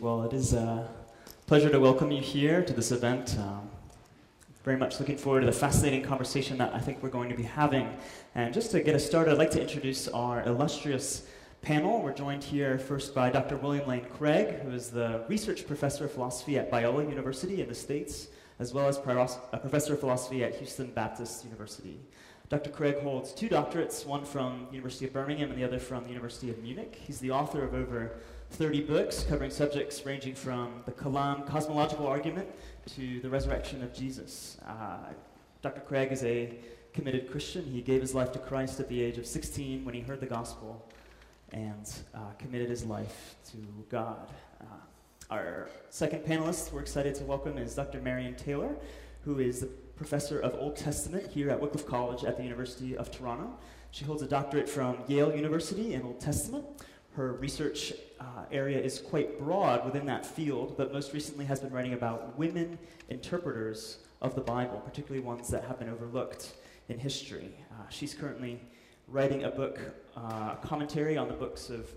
Well, it is a pleasure to welcome you here to this event. Um, very much looking forward to the fascinating conversation that I think we're going to be having. And just to get us started, I'd like to introduce our illustrious panel. We're joined here first by Dr. William Lane Craig, who is the research professor of philosophy at Biola University in the States, as well as a professor of philosophy at Houston Baptist University. Dr. Craig holds two doctorates, one from the University of Birmingham and the other from the University of Munich. He's the author of over 30 books covering subjects ranging from the Kalam cosmological argument to the resurrection of Jesus. Uh, Dr. Craig is a committed Christian. He gave his life to Christ at the age of 16 when he heard the gospel and uh, committed his life to God. Uh, our second panelist we're excited to welcome is Dr. Marion Taylor, who is the professor of Old Testament here at Wycliffe College at the University of Toronto. She holds a doctorate from Yale University in Old Testament. Her research uh, area is quite broad within that field, but most recently has been writing about women interpreters of the Bible, particularly ones that have been overlooked in history. Uh, she's currently writing a book, uh, commentary on the books of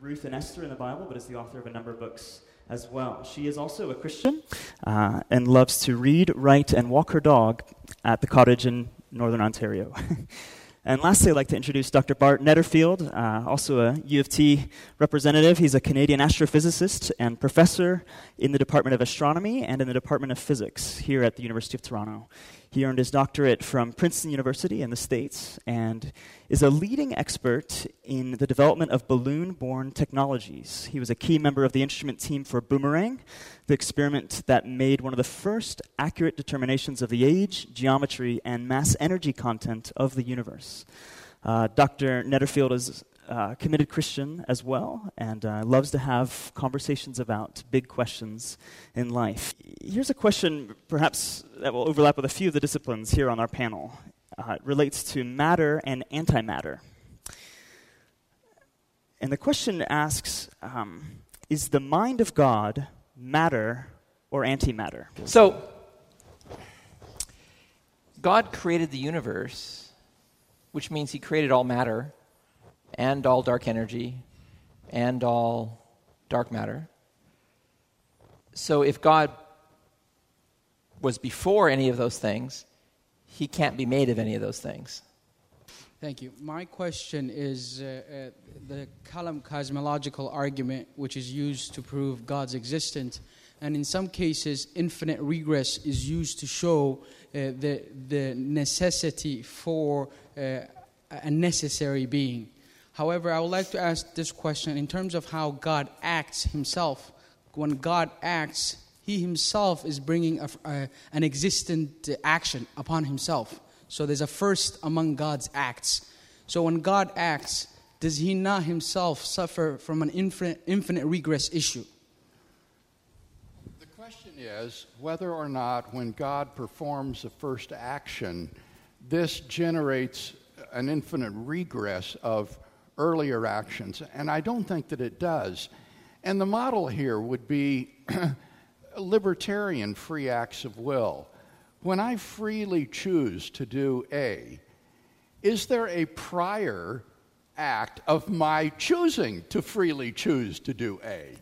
Ruth and Esther in the Bible, but is the author of a number of books as well. She is also a Christian uh, and loves to read, write, and walk her dog at the cottage in northern Ontario. And lastly, I'd like to introduce Dr. Barth Netterfield, uh, also a U of T representative. He's a Canadian astrophysicist and professor in the Department of Astronomy and in the Department of Physics here at the University of Toronto. He earned his doctorate from Princeton University in the States and is a leading expert in the development of balloon borne technologies. He was a key member of the instrument team for Boomerang, the experiment that made one of the first accurate determinations of the age, geometry, and mass energy content of the universe. Uh, Dr. Netterfield is uh, committed Christian as well and uh, loves to have conversations about big questions in life. Here's a question, perhaps, that will overlap with a few of the disciplines here on our panel. Uh, it relates to matter and antimatter. And the question asks um, Is the mind of God matter or antimatter? So, God created the universe, which means He created all matter and all dark energy and all dark matter. So if God was before any of those things, he can't be made of any of those things. Thank you. My question is uh, uh, the Kalam cosmological argument, which is used to prove God's existence, and in some cases, infinite regress is used to show uh, the, the necessity for uh, a necessary being. However, I would like to ask this question in terms of how God acts himself. When God acts, he himself is bringing a, a, an existent action upon himself. So there's a first among God's acts. So when God acts, does he not himself suffer from an infinite, infinite regress issue? The question is whether or not when God performs a first action, this generates an infinite regress of earlier actions. And I don't think that it does. And the model here would be libertarian free acts of will. When I freely choose to do A, is there a prior act of my choosing to freely choose to do A?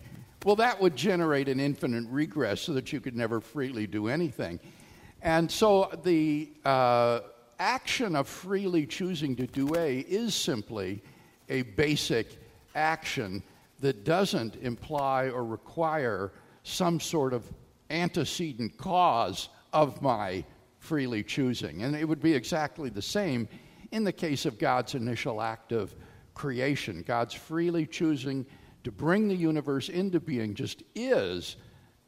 Well, that would generate an infinite regress so that you could never freely do anything. And so the uh, action of freely choosing to do A is simply a basic action that doesn't imply or require some sort of antecedent cause of my freely choosing. And it would be exactly the same in the case of God's initial act of creation. God's freely choosing to bring the universe into being just is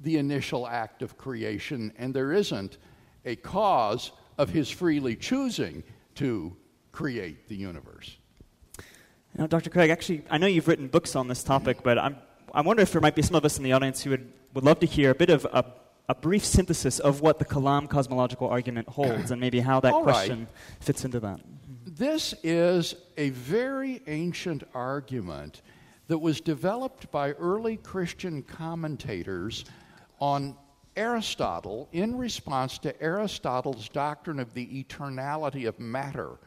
the initial act of creation, and there isn't a cause of his freely choosing to create the universe. You know, Dr. Craig, actually, I know you've written books on this topic, but I'm, I wonder if there might be some of us in the audience who would, would love to hear a bit of a, a brief synthesis of what the Kalam cosmological argument holds and maybe how that All question right. fits into that. This is a very ancient argument that was developed by early Christian commentators on Aristotle in response to Aristotle's doctrine of the eternality of matter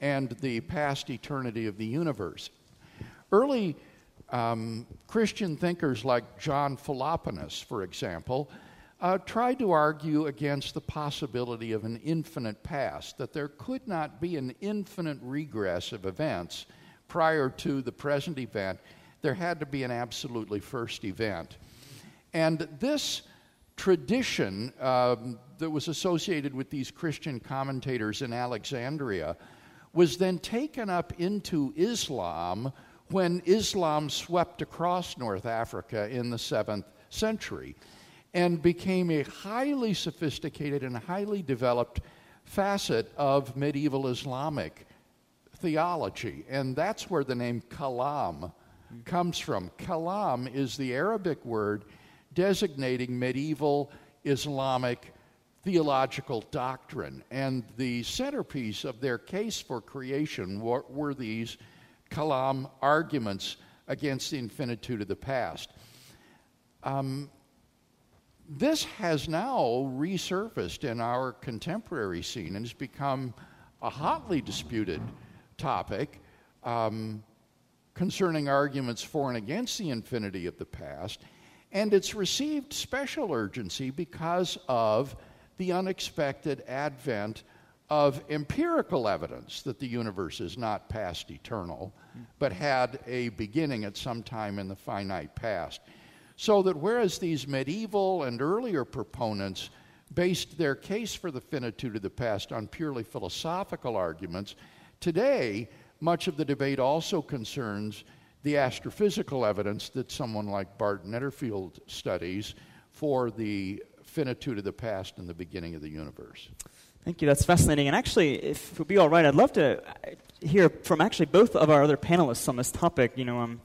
and the past eternity of the universe. Early Um, Christian thinkers like John Philoponus, for example, uh, tried to argue against the possibility of an infinite past, that there could not be an infinite regress of events prior to the present event. There had to be an absolutely first event. And this tradition um, that was associated with these Christian commentators in Alexandria was then taken up into Islam when Islam swept across North Africa in the 7th century and became a highly sophisticated and highly developed facet of medieval Islamic theology. And that's where the name kalam comes from. Kalam is the Arabic word designating medieval Islamic theological doctrine. And the centerpiece of their case for creation were, were these kalam arguments against the infinitude of the past. Um, this has now resurfaced in our contemporary scene and has become a hotly disputed topic um, concerning arguments for and against the infinity of the past. And it's received special urgency because of the unexpected advent of empirical evidence that the universe is not past eternal, but had a beginning at some time in the finite past. So that whereas these medieval and earlier proponents based their case for the finitude of the past on purely philosophical arguments, today much of the debate also concerns the astrophysical evidence that someone like Barth Netterfield studies for the finitude of the past and the beginning of the universe. Thank you. That's fascinating. And actually, if it would be all right, I'd love to hear from actually both of our other panelists on this topic. You know, um,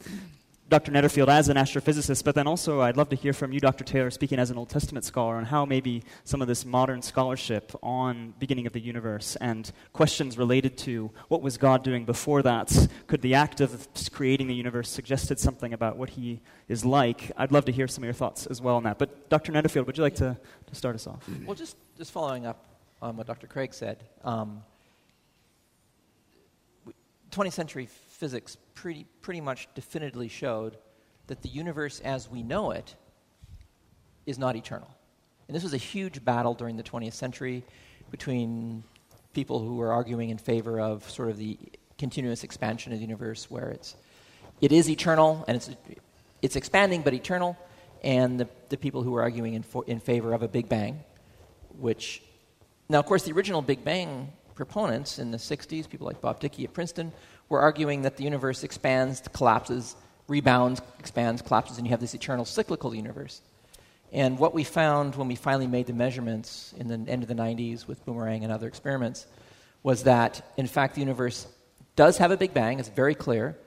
Dr. Netterfield as an astrophysicist, but then also I'd love to hear from you, Dr. Taylor, speaking as an Old Testament scholar, on how maybe some of this modern scholarship on beginning of the universe and questions related to what was God doing before that, could the act of creating the universe suggested something about what He is like? I'd love to hear some of your thoughts as well on that. But Dr. Netterfield, would you like to, to start us off? Well, just just following up on what Dr. Craig said. Um, 20th century physics pretty, pretty much definitively showed that the universe as we know it is not eternal. And this was a huge battle during the 20th century between people who were arguing in favor of sort of the continuous expansion of the universe, where it's, it is eternal and it's, it's expanding but eternal, and the, the people who were arguing in, for, in favor of a Big Bang, which, now, of course, the original Big Bang proponents in the 60s, people like Bob Dicke at Princeton, were arguing that the universe expands, collapses, rebounds, expands, collapses, and you have this eternal cyclical universe. And what we found when we finally made the measurements in the end of the 90s with Boomerang and other experiments was that, in fact, the universe does have a Big Bang, it's very clear,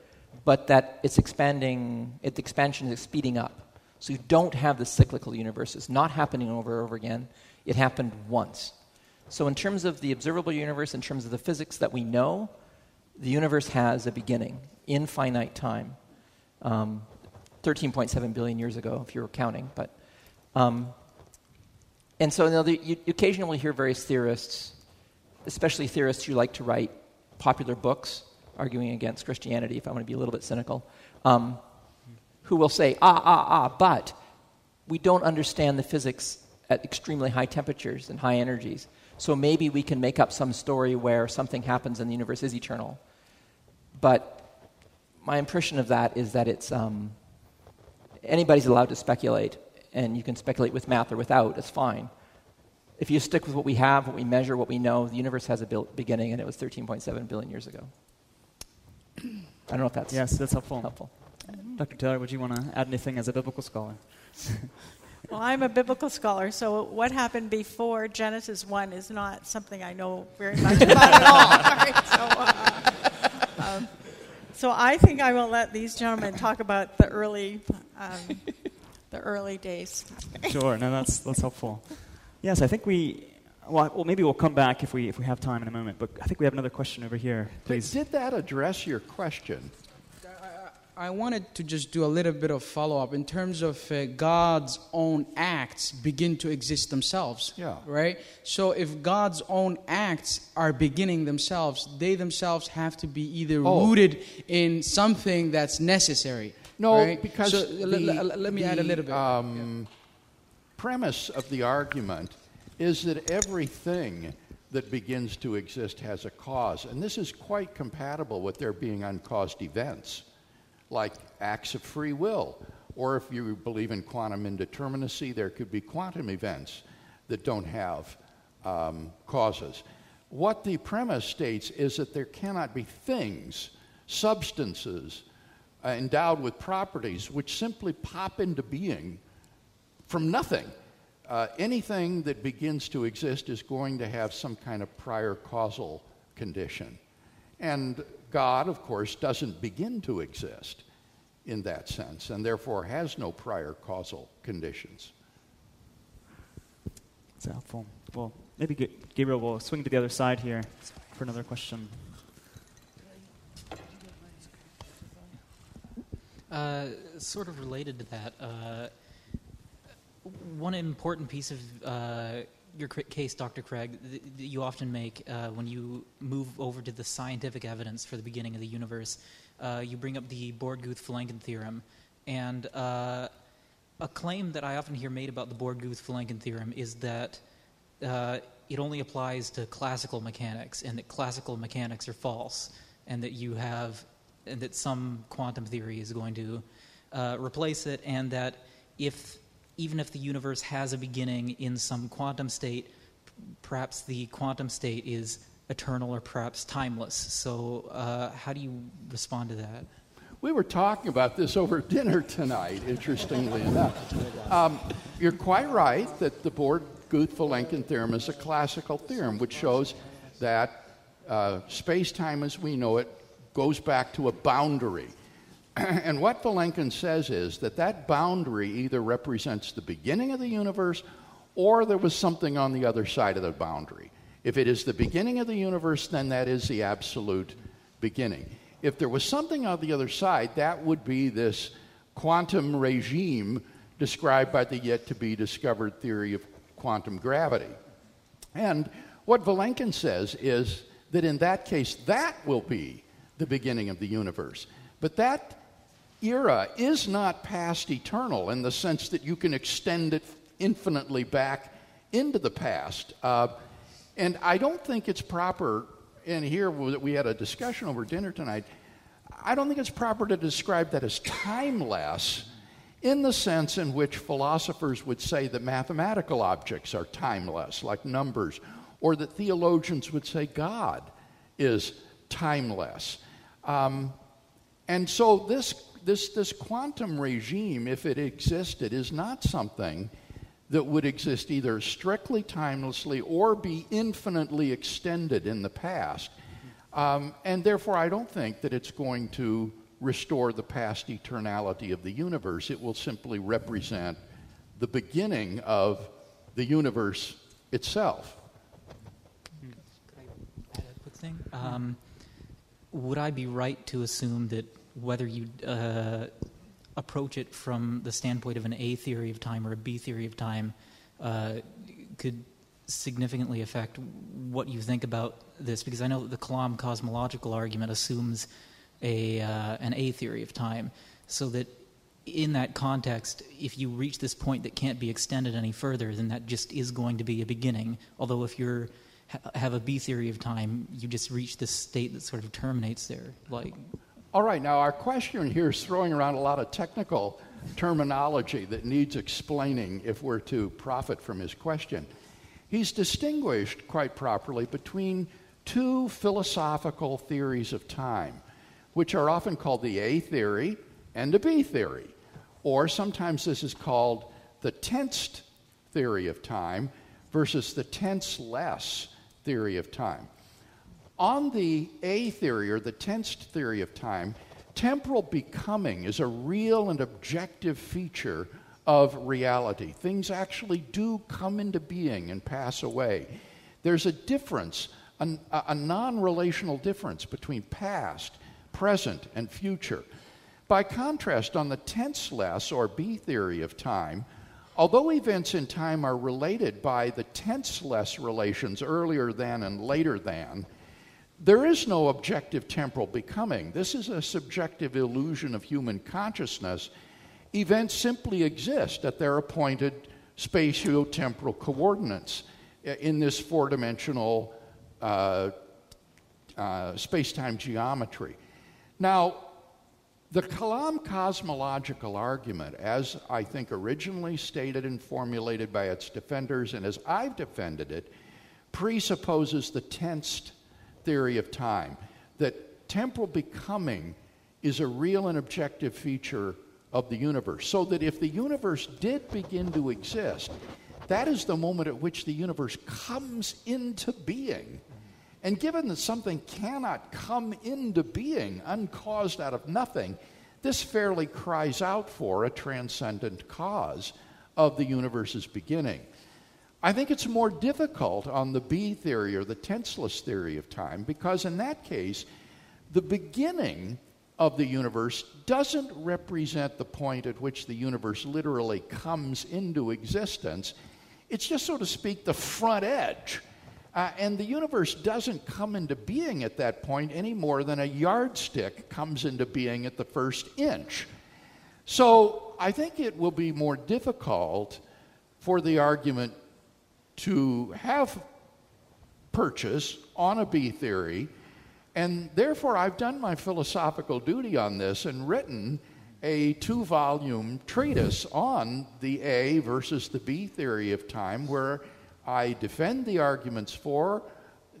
but that it's expanding, its expansion is speeding up. So you don't have the cyclical universe. It's not happening over and over again. It happened once. So, in terms of the observable universe, in terms of the physics that we know, the universe has a beginning in finite time. Um, 13.7 billion years ago, if you're counting. But, um, and so you, know, the, you occasionally hear various theorists, especially theorists who like to write popular books arguing against Christianity, if I want to be a little bit cynical, um, who will say, ah, ah, ah, but we don't understand the physics at extremely high temperatures and high energies. So maybe we can make up some story where something happens and the universe is eternal. But my impression of that is that it's um, anybody's allowed to speculate, and you can speculate with math or without. It's fine. If you stick with what we have, what we measure, what we know, the universe has a beginning, and it was 13.7 billion years ago. I don't know if that's yes, that's helpful. Helpful. Dr. Taylor, would you want to add anything as a biblical scholar? Well, I'm a biblical scholar, so what happened before Genesis 1 is not something I know very much about at all. Right? So, uh, um, so, I think I will let these gentlemen talk about the early, um, the early days. Sure, no, that's, that's helpful. Yes, I think we, well, well, maybe we'll come back if we, if we have time in a moment, but I think we have another question over here. Please. Did that address your question? I wanted to just do a little bit of follow up in terms of uh, God's own acts begin to exist themselves. Yeah. Right? So if God's own acts are beginning themselves, they themselves have to be either Oh. rooted in something that's necessary. No, right? because So, the, le- le- let me add a little bit. Um, Premise of the argument is that everything that begins to exist has a cause, and this is quite compatible with there being uncaused events, like acts of free will, or if you believe in quantum indeterminacy, there could be quantum events that don't have um, causes. What the premise states is that there cannot be things, substances, uh, endowed with properties which simply pop into being from nothing. Uh, anything that begins to exist is going to have some kind of prior causal condition. And God, of course, doesn't begin to exist in that sense, and therefore has no prior causal conditions. It's helpful. Well, maybe Gabriel will swing to the other side here for another question. Uh, sort of related to that, uh, one important piece of uh, your case, Dr. Craig, that you often make uh, when you move over to the scientific evidence for the beginning of the universe, uh, you bring up the Borde-Guth-Vilenkin theorem. And uh, a claim that I often hear made about the Borde-Guth-Vilenkin theorem is that uh, it only applies to classical mechanics, and that classical mechanics are false, and that you have, and that some quantum theory is going to uh, replace it, and that if even if the universe has a beginning in some quantum state, perhaps the quantum state is eternal or perhaps timeless. So, uh, how do you respond to that? We were talking about this over dinner tonight, interestingly enough. Um, you're quite right that the Borde Guth Vilenkin theorem is a classical theorem which shows that uh, space time as we know it goes back to a boundary. and what Vilenkin says is that that boundary either represents the beginning of the universe or there was something on the other side of the boundary. If it is the beginning of the universe, then that is the absolute beginning. If there was something on the other side, that would be this quantum regime described by the yet to be discovered theory of quantum gravity. And what Vilenkin says is that in that case, that will be the beginning of the universe. But that era is not past eternal in the sense that you can extend it infinitely back into the past. Uh, and I don't think it's proper, and here we had a discussion over dinner tonight. I don't think it's proper to describe that as timeless in the sense in which philosophers would say that mathematical objects are timeless, like numbers, or that theologians would say God is timeless. Um, and so this, this, this quantum regime, if it existed, is not something that would exist either strictly timelessly or be infinitely extended in the past. Um, and therefore, I don't think that it's going to restore the past eternality of the universe. It will simply represent the beginning of the universe itself. Um, would I be right to assume that whether you uh, approach it from the standpoint of an A theory of time or a B theory of time uh, could significantly affect what you think about this? Because I know that the Kalam cosmological argument assumes a, uh, an A theory of time, so that in that context, if you reach this point that can't be extended any further, then that just is going to be a beginning. Although if you're ha- have a B theory of time, you just reach this state that sort of terminates there. Like, All right, now our question here is throwing around a lot of technical terminology that needs explaining if we're to profit from his question. He's distinguished quite properly between two philosophical theories of time, which are often called the A theory and the B theory. Or sometimes this is called the tensed theory of time versus the tenseless theory of time. On the A theory, or the tensed theory of time, temporal becoming is a real and objective feature of reality. Things actually do come into being and pass away. There's a difference, a, a non relational difference between past, present, and future. By contrast, on the tenseless or B theory of time, although events in time are related by the tenseless relations earlier than and later than, there is no objective temporal becoming. This is a subjective illusion of human consciousness. Events simply exist at their appointed spatio-temporal coordinates in this four-dimensional uh, uh, space-time geometry. Now, the Kalam cosmological argument, as I think originally stated and formulated by its defenders, and as I've defended it, presupposes the tensed theory of time that temporal becoming is a real and objective feature of the universe. So that if the universe did begin to exist, that is the moment at which the universe comes into being. And given that something cannot come into being uncaused out of nothing, this fairly cries out for a transcendent cause of the universe's beginning. I think it's more difficult on the B theory or the tenseless theory of time because, in that case, the beginning of the universe doesn't represent the point at which the universe literally comes into existence. It's just, so to speak, the front edge. Uh, and the universe doesn't come into being at that point any more than a yardstick comes into being at the first inch. So I think it will be more difficult for the argument to have purchase on a B theory and therefore, I've done my philosophical duty on this and written a two volume treatise on the A versus the B theory of time, where I defend the arguments for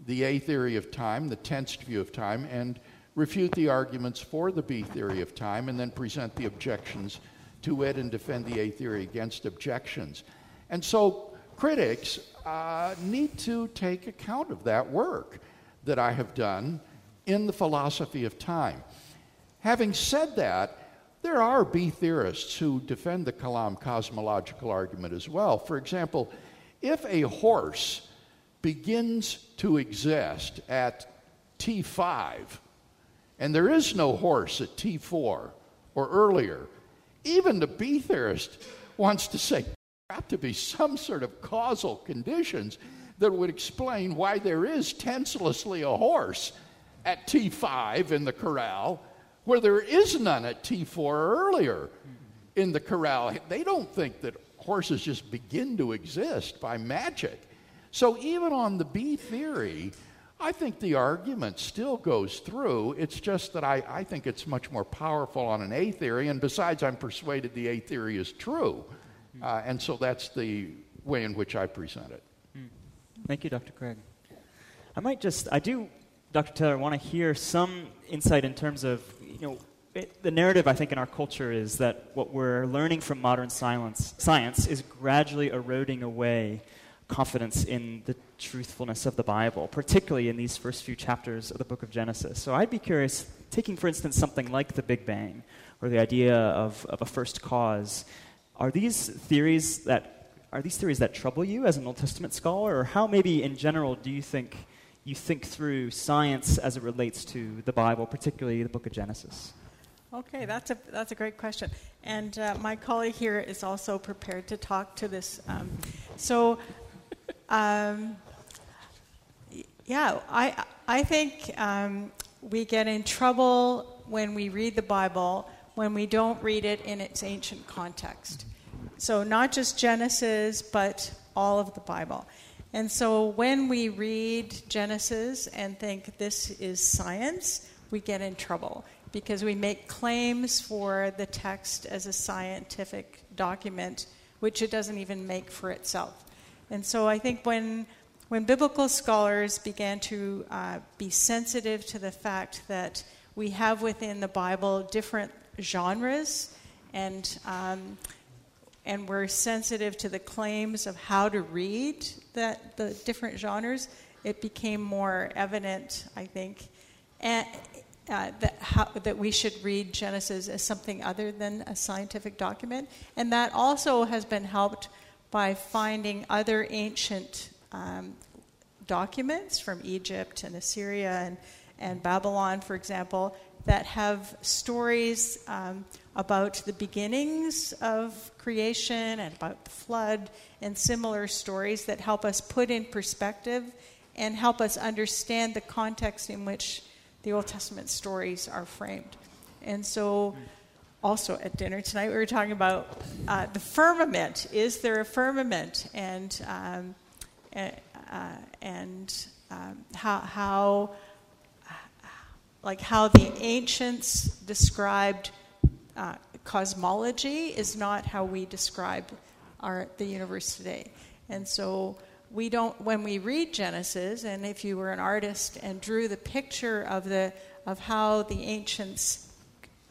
the A theory of time, the tensed view of time, and refute the arguments for the B theory of time, and then present the objections to it and defend the A theory against objections. And so, critics uh, need to take account of that work that I have done in the philosophy of time. Having said that, there are B theorists who defend the Kalam cosmological argument as well. For example, if a horse begins to exist at T5, and there is no horse at T4 or earlier, even the B theorist wants to say, have to be some sort of causal conditions that would explain why there is tenselessly a horse at T5 in the corral where there is none at T4 earlier in the corral. They don't think that horses just begin to exist by magic. So, even on the B theory, I think the argument still goes through. It's just that I, I think it's much more powerful on an A theory, and besides, I'm persuaded the A theory is true. Uh, and so that's the way in which I present it. Thank you, Dr. Craig. I might just, I do Dr. Taylor, want to hear some insight in terms of, you know, it, the narrative I think in our culture is that what we're learning from modern science, science is gradually eroding away confidence in the truthfulness of the Bible, particularly in these first few chapters of the book of Genesis. So I'd be curious, taking for instance something like the Big Bang or the idea of, of a first cause, are these theories that are these theories that trouble you as an Old Testament scholar, or how maybe in general do you think you think through science as it relates to the Bible, particularly the book of Genesis? Okay, that's a, that's a great question. And uh, my colleague here is also prepared to talk to this. Um, so, um, yeah, I, I think um, we get in trouble when we read the Bible when we don't read it in its ancient context. So, not just Genesis, but all of the Bible. And so when we read Genesis and think this is science, we get in trouble because we make claims for the text as a scientific document, which it doesn't even make for itself. And so I think when when biblical scholars began to uh, be sensitive to the fact that we have within the Bible different genres and um, and we're sensitive to the claims of how to read that the different genres, it became more evident, I think, and, uh, that, how, that we should read Genesis as something other than a scientific document. And that also has been helped by finding other ancient um, documents from Egypt and Assyria and, and Babylon, for example, that have stories um, about the beginnings of creation and about the flood and similar stories that help us put in perspective and help us understand the context in which the Old Testament stories are framed. And so, also at dinner tonight, we were talking about uh, the firmament. Is there a firmament? And um, uh, and um, how how like how the ancients described uh, cosmology is not how we describe our the universe today. And so we don't when we read Genesis, and if you were an artist and drew the picture of the of how the ancients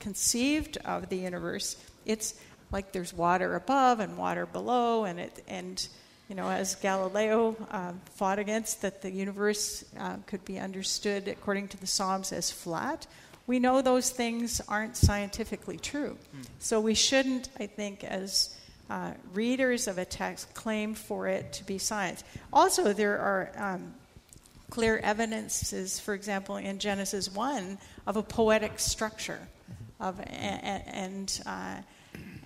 conceived of the universe, it's like there's water above and water below, and it and you know as Galileo uh, fought against that the universe uh, could be understood according to the Psalms as flat. We know those things aren't scientifically true, mm. so we shouldn't, I think, as uh, readers of a text claim for it to be science. Also, there are um, clear evidences, for example, in Genesis 1, of a poetic structure. Of, and, and, uh,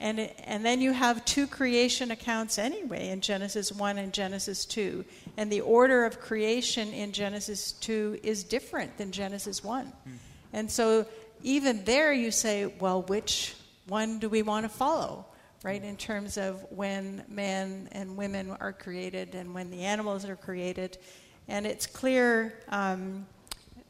and, it, and then you have two creation accounts anyway in Genesis 1 and Genesis 2. And the order of creation in Genesis 2 is different than Genesis 1. Mm. And so even there you say, well, which one do we want to follow? right, in terms of when men and women are created and when the animals are created. And it's clear um,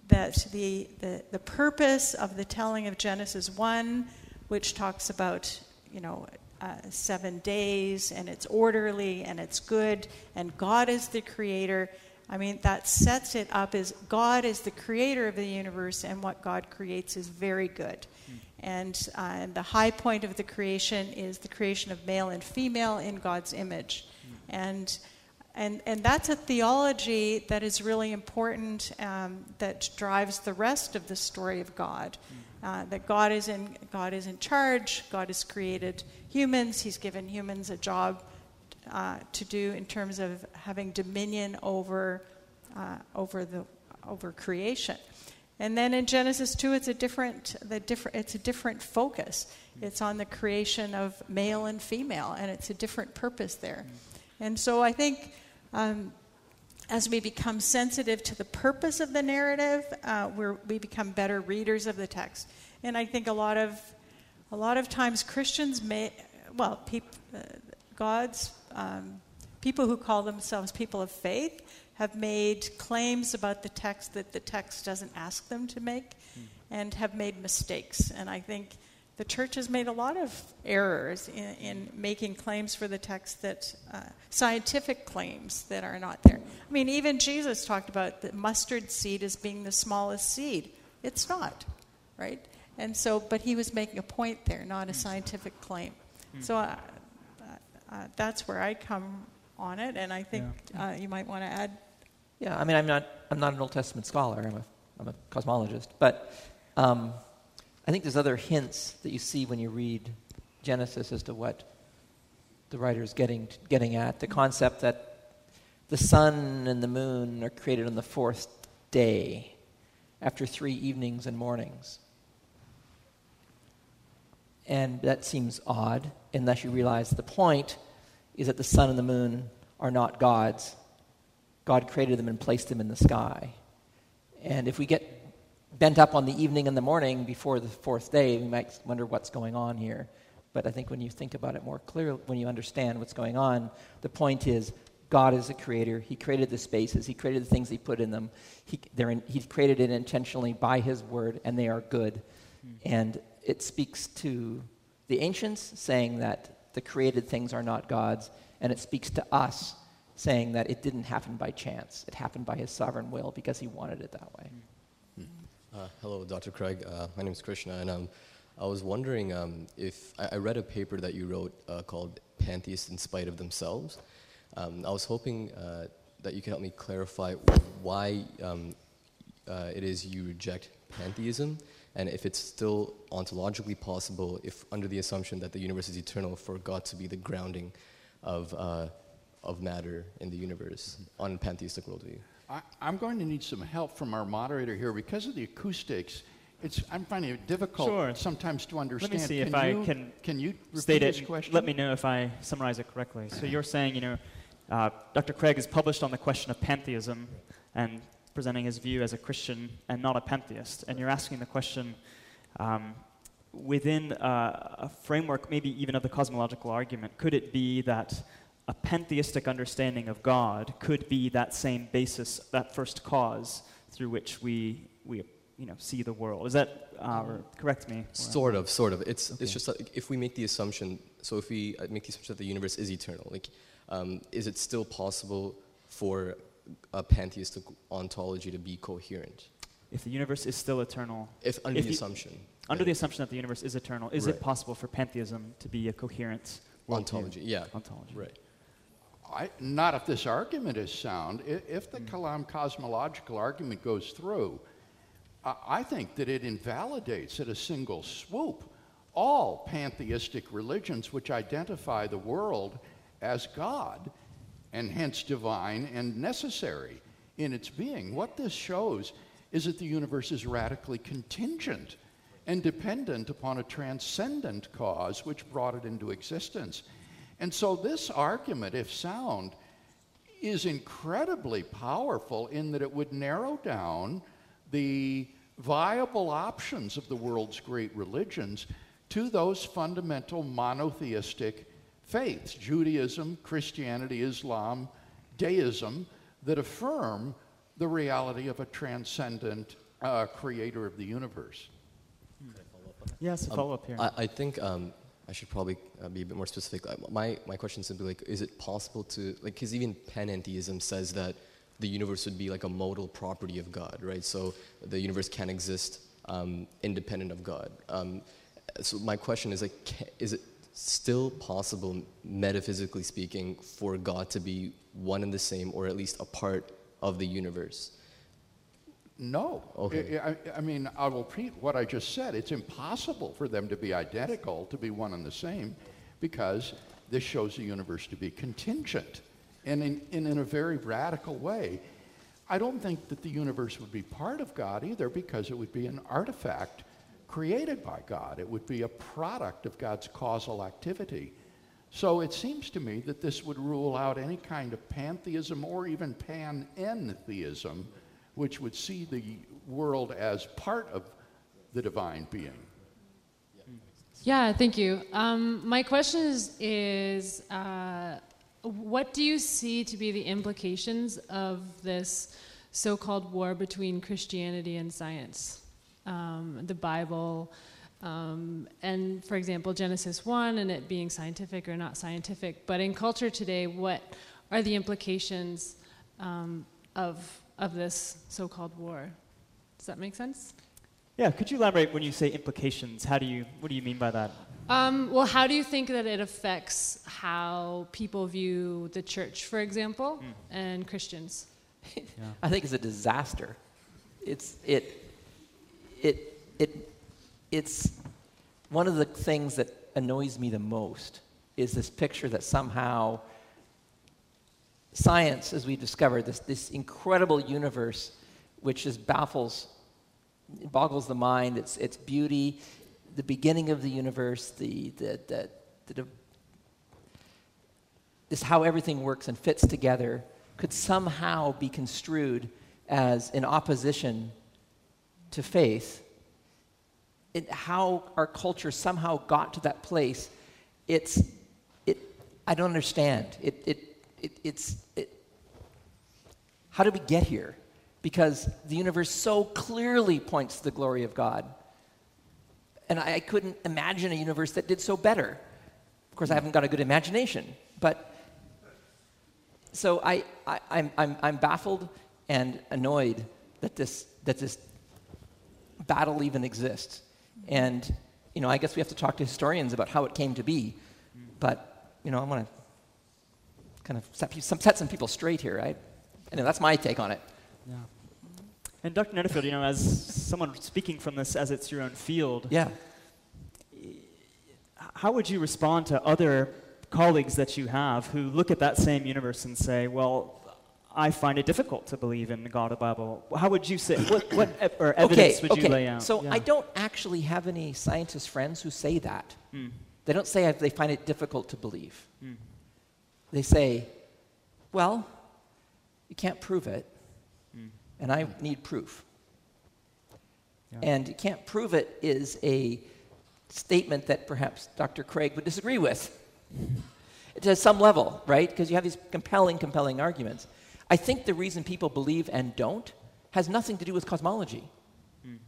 that the, the, the purpose of the telling of Genesis 1, which talks about, you know, uh, seven days and it's orderly and it's good and God is the creator. I mean, that sets it up as God is the creator of the universe and what God creates is very good. And, uh, and the high point of the creation is the creation of male and female in God's image. And, and, and that's a theology that is really important um, that drives the rest of the story of God. Uh, that God is, in, God is in charge, God has created humans, He's given humans a job uh, to do in terms of having dominion over, uh, over, the, over creation. And then in Genesis 2, it's a different, the different, it's a different focus. It's on the creation of male and female, and it's a different purpose there. And so I think um, as we become sensitive to the purpose of the narrative, uh, we become better readers of the text. And I think a lot of, a lot of times Christians may, well, peop, uh, God's um, people who call themselves people of faith have made claims about the text that the text doesn't ask them to make mm. and have made mistakes. And I think the church has made a lot of errors in, in making claims for the text that uh, scientific claims that are not there. I mean, even Jesus talked about the mustard seed as being the smallest seed. It's not, right? And so, but he was making a point there, not a scientific claim. Mm. So uh, uh, that's where I come on it, and I think yeah. Uh, you might want to add yeah, I mean, I'm not, I'm not an Old Testament scholar, I'm a, I'm a cosmologist. But um, I think there's other hints that you see when you read Genesis as to what the writer is getting, getting at. The concept that the sun and the moon are created on the fourth day after three evenings and mornings. And that seems odd unless you realize the point is that the sun and the moon are not gods, God created them and placed them in the sky. And if we get bent up on the evening and the morning before the fourth day, we might wonder what's going on here. But I think when you think about it more clearly, when you understand what's going on, the point is God is a creator. He created the spaces, He created the things He put in them. He, in, he created it intentionally by His word, and they are good. Mm. And it speaks to the ancients saying that the created things are not God's, and it speaks to us saying that it didn't happen by chance. It happened by his sovereign will because he wanted it that way. Uh, hello, Dr. Craig. Uh, my name is Krishna, and um, I was wondering um, if I, I, read a paper that you wrote uh, called Pantheists in Spite of Themselves. Um, I was hoping uh, that you could help me clarify why um, uh, it is you reject pantheism and if it's still ontologically possible if under the assumption that the universe is eternal for God to be the grounding of uh, of matter in the universe on pantheistic worldview. I, am going to need some help from our moderator here because of the acoustics. It's, I'm finding it difficult sure. sometimes to understand. Let me see can if you, I can, can you state it. Question? Let me know if I summarize it correctly. So you're saying, you know, uh, Dr. Craig has published on the question of pantheism, and presenting his view as a Christian and not a pantheist. And you're asking the question um, within uh, a framework, maybe even of the cosmological argument, could it be that a pantheistic understanding of God could be that same basis, that first cause through which we, we you know, see the world? Is that, uh, or correct me? Sort of, sort of. It's, Okay. it's just like if we make the assumption, so if we uh, make the assumption that the universe is eternal, like, um, is it still possible for a pantheistic ontology to be coherent? If the universe is still eternal, If under If the assumption. under the that assumption that the universe is eternal, is it possible for pantheism to be a coherent worldview? ontology, yeah, Ontology. right. I, not if this argument is sound. If the mm. Kalam cosmological argument goes through, I, I think that it invalidates at a single swoop all pantheistic religions which identify the world as God and hence divine and necessary in its being. What this shows is that the universe is radically contingent and dependent upon a transcendent cause which brought it into existence. And so, this argument, if sound, is incredibly powerful in that it would narrow down the viable options of the world's great religions to those fundamental monotheistic faiths Judaism, Christianity, Islam, deism that affirm the reality of a transcendent uh, creator of the universe. Yes, a Um, follow up here. I, I think um, I should probably uh, be a bit more specific. Uh, My, my question is simply like, is it possible to, like, because even panentheism says that the universe would be like a modal property of God, right? So the universe can exist um, independent of God. Um, so my question is like, is it still possible, metaphysically speaking, for God to be one and the same, or at least a part of the universe? No. Okay. I, I- I mean, I'll repeat what I just said. It's impossible for them to be identical, to be one and the same, because this shows the universe to be contingent and in, and in a very radical way. I don't think that the universe would be part of God either, because it would be an artifact created by God. It would be a product of God's causal activity. So it seems to me that this would rule out any kind of pantheism or even panentheism, which would see the world as part of the divine being. Yeah, thank you. Um, my question is, is uh, what do you see to be the implications of this so called war between Christianity and science? Um, the Bible, um, and for example, Genesis 1 and it being scientific or not scientific. But in culture today, what are the implications um, of, of this so called war? Does that make sense? yeah, could you elaborate when you say implications? How do you, what do you mean by that? Um, well, how do you think that it affects how people view the church, for example, and Christians? I think it's a disaster. It's it it it it's one of the things that annoys me the most is this picture that somehow science, as we discovered, this this incredible universe, which just baffles, boggles the mind. It's its beauty, the beginning of the universe, the the the, the, the this how everything works and fits together could somehow be construed as in opposition to faith. It, how our culture somehow got to that place, it's, it, I don't understand. It, it, it, it's, it, how did we get here? Because the universe so clearly points to the glory of God. And I, I couldn't imagine a universe that did so better. Of course, I haven't got a good imagination, but so I, I, I'm, I'm, I'm baffled and annoyed that this, that this battle even exists. And, you know, I guess we have to talk to historians about how it came to be. But, you know, I want to kind of set, some, set some people straight here, right? And that's my take on it. Yeah. And Dr. Netterfield, you know, as someone speaking from this as it's your own field, Yeah. how would you respond to other colleagues that you have who look at that same universe and say, well, I find it difficult to believe in the God of the Bible? How would you say, what, what e- or evidence okay, would okay. you lay out? So Yeah. I don't actually have any scientist friends who say that. Hmm. They don't say they find it difficult to believe. Hmm. They say, well, you can't prove it, mm. and I need proof. Yeah. And you can't prove it is a statement that perhaps Dr. Craig would disagree with. to some level, right? Because you have these compelling, compelling arguments. I think the reason people believe and don't has nothing to do with cosmology. Mm.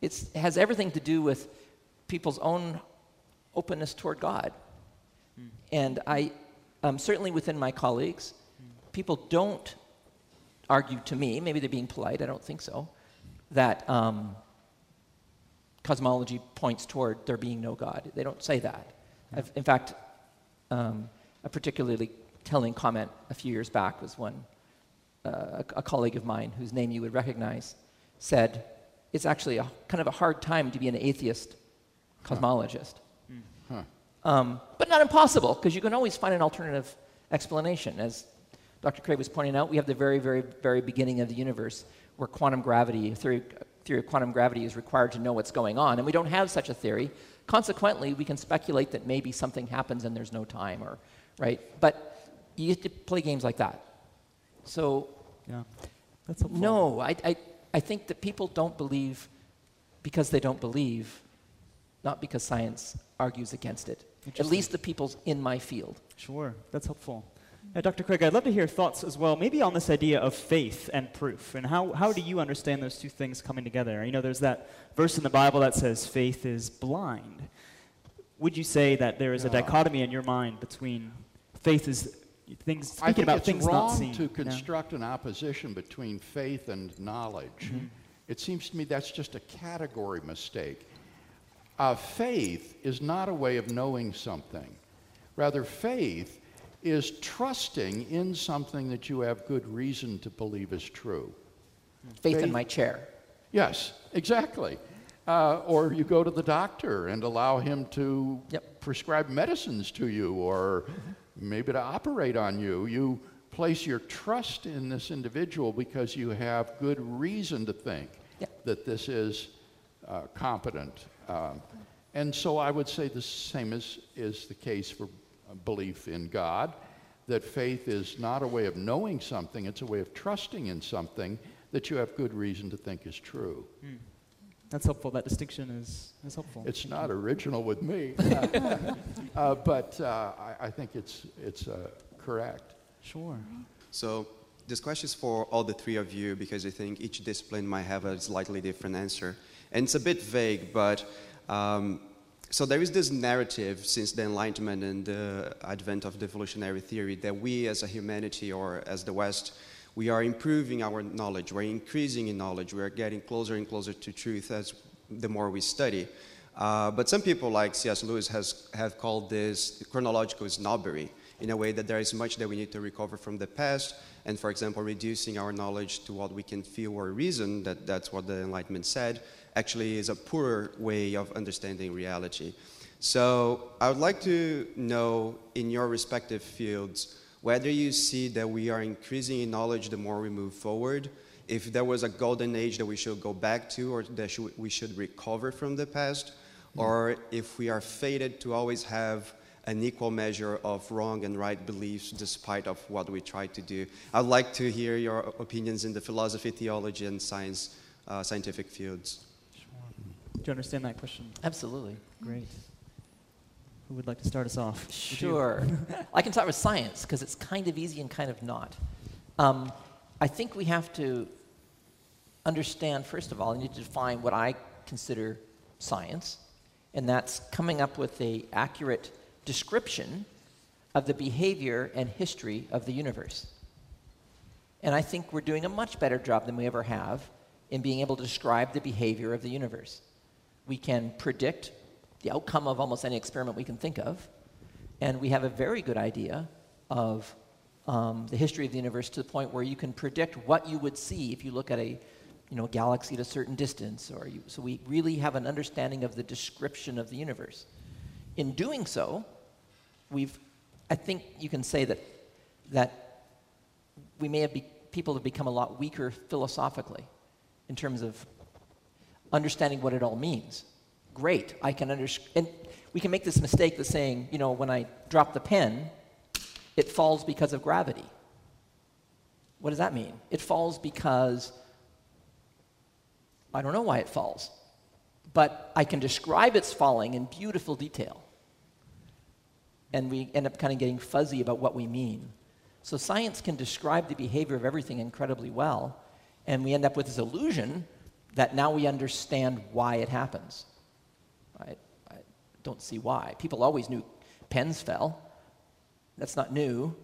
It's, it has everything to do with people's own openness toward God. Mm. And I, um, certainly within my colleagues, people don't argue to me, maybe they're being polite, I don't think so, that um, cosmology points toward there being no God. They don't say that. I've, in fact, um, a particularly telling comment a few years back was when uh, a, a colleague of mine, whose name you would recognize, said, It's actually a, kind of a hard time to be an atheist cosmologist. Huh. Um, but not impossible, because you can always find an alternative explanation. As Dr. Craig was pointing out, we have the very, very, very beginning of the universe where quantum gravity, theory, theory of quantum gravity is required to know what's going on, and we don't have such a theory. Consequently, we can speculate that maybe something happens and there's no time, or right. But you get to play games like that. So Yeah. That's helpful. no, I, I, I think that people don't believe because they don't believe, not because science argues against it. At least the people in my field. Sure, that's helpful. Dr. Craig, I'd love to hear thoughts as well, maybe on this idea of faith and proof, and how, how do you understand those two things coming together? You know, there's that verse in the Bible that says faith is blind. Would you say that there is a dichotomy in your mind between faith is things I think about it's things not wrong seen? to yeah? construct an opposition between faith and knowledge. Mm-hmm. It seems to me that's just a category mistake. Uh, faith is not a way of knowing something. Rather, faith is trusting in something that you have good reason to believe is true. Faith in my chair. Yes, exactly. Uh, or you go to the doctor and allow him to Yep. prescribe medicines to you or maybe to operate on you. You place your trust in this individual because you have good reason to think Yep. that this is uh, competent. Um, and so I would say the same is, is the case for uh, belief in God, that faith is not a way of knowing something, it's a way of trusting in something that you have good reason to think is true. That's helpful. That distinction is, is helpful. It's not original with me, uh, but uh, I, I think it's, it's uh, correct. Sure. So this question is for all the three of you because I think each discipline might have a slightly different answer. And it's a bit vague, but um, so there is this narrative since the Enlightenment and the advent of the evolutionary theory that we as a humanity or as the West, we are improving our knowledge, we're increasing in knowledge, we're getting closer and closer to truth as the more we study. Uh, but some people like C.S. Lewis has, have called this chronological snobbery in a way that there is much that we need to recover from the past and for example reducing our knowledge to what we can feel or reason that that's what the enlightenment said actually is a poorer way of understanding reality so i would like to know in your respective fields whether you see that we are increasing in knowledge the more we move forward if there was a golden age that we should go back to or that we should recover from the past or if we are fated to always have an equal measure of wrong and right beliefs despite of what we try to do. I'd like to hear your opinions in the philosophy, theology, and science, uh, scientific fields. Do you understand that question? Absolutely. Great. Who would like to start us off? Sure. I can start with science because it's kind of easy and kind of not. Um, I think we have to understand, first of all, I need to define what I consider science, and that's coming up with a accurate description of the behavior and history of the universe. And I think we're doing a much better job than we ever have in being able to describe the behavior of the universe. We can predict the outcome of almost any experiment we can think of, and we have a very good idea of um, the history of the universe to the point where you can predict what you would see if you look at a you know, galaxy at a certain distance. Or you, so we really have an understanding of the description of the universe. In doing so, we've, I think you can say that, that we may have be, people have become a lot weaker philosophically in terms of understanding what it all means. Great, I can understand. And we can make this mistake of saying, you know, when I drop the pen, it falls because of gravity. What does that mean? It falls because I don't know why it falls, but I can describe its falling in beautiful detail. And we end up kind of getting fuzzy about what we mean. So science can describe the behavior of everything incredibly well, and we end up with this illusion that now we understand why it happens. I, I don't see why. People always knew pens fell. That's not new.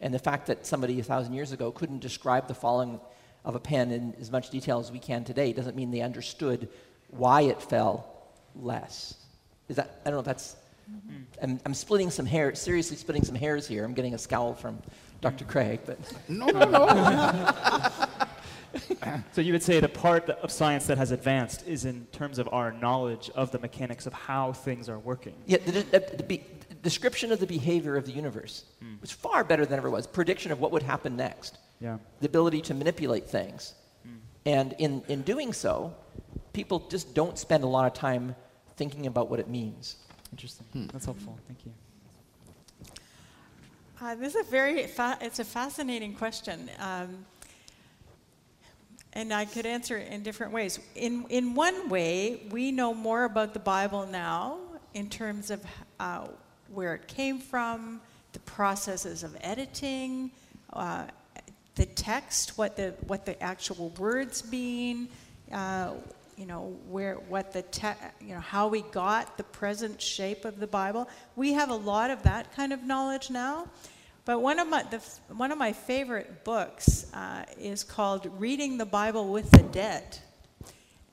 And the fact that somebody a thousand years ago couldn't describe the falling of a pen in as much detail as we can today doesn't mean they understood why it fell less. Is that, I don't know if that's, mm-hmm. I'm, I'm splitting some hair, seriously splitting some hairs here. I'm getting a scowl from Dr. Craig, but. No, no, no. so you would say the part of science that has advanced is in terms of our knowledge of the mechanics of how things are working. Yeah, the, the, the description of the behavior of the universe mm. was far better than ever was. Prediction of what would happen next. Yeah. The ability to manipulate things. Mm. And in, in doing so, people just don't spend a lot of time thinking about what it means. Interesting. Hmm. That's helpful. Thank you. Uh, this is a very fa- it's a fascinating question. Um, and I could answer it in different ways. In, in one way, we know more about the Bible now in terms of uh, where it came from, the processes of editing, uh, the text, what the what the actual words mean, uh, you know where what the te- you know how we got the present shape of the Bible. We have a lot of that kind of knowledge now. But one of my the, one of my favorite books uh, is called "Reading the Bible with the Dead,"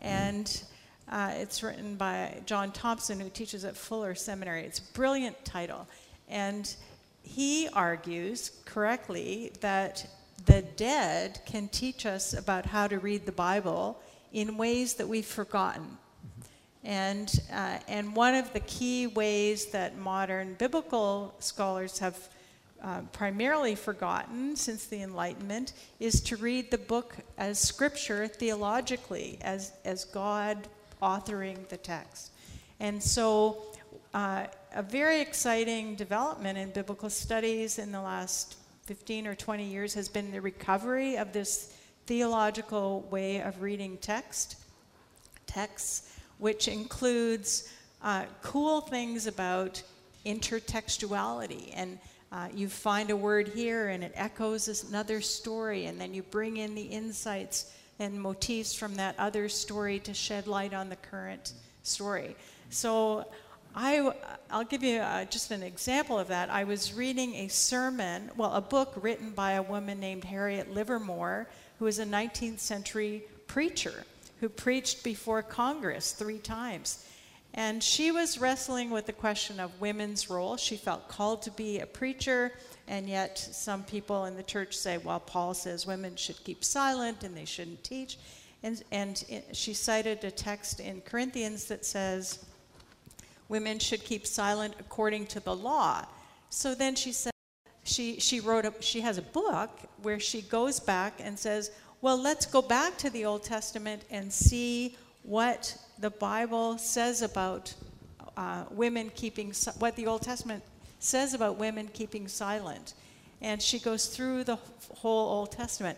and uh, it's written by John Thompson, who teaches at Fuller Seminary. It's a brilliant title. And he argues correctly that the dead can teach us about how to read the Bible in ways that we've forgotten. And, uh, and one of the key ways that modern biblical scholars have uh, primarily forgotten since the Enlightenment is to read the book as scripture theologically, as, as God authoring the text. And so, uh, a very exciting development in biblical studies in the last 15 or 20 years has been the recovery of this theological way of reading text, texts, which includes uh, cool things about intertextuality and uh, you find a word here and it echoes another story, and then you bring in the insights and motifs from that other story to shed light on the current story. So I, I'll give you uh, just an example of that. I was reading a sermon, well, a book written by a woman named Harriet Livermore, who was a 19th century preacher who preached before Congress three times. And she was wrestling with the question of women's role. She felt called to be a preacher, and yet some people in the church say, well, Paul says women should keep silent and they shouldn't teach. And, and she cited a text in Corinthians that says, women should keep silent according to the law. So then she said, she, she wrote a, she has a book where she goes back and says, well, let's go back to the Old Testament and see what the Bible says about uh, women keeping, what the Old Testament says about women keeping silent. And she goes through the whole Old Testament.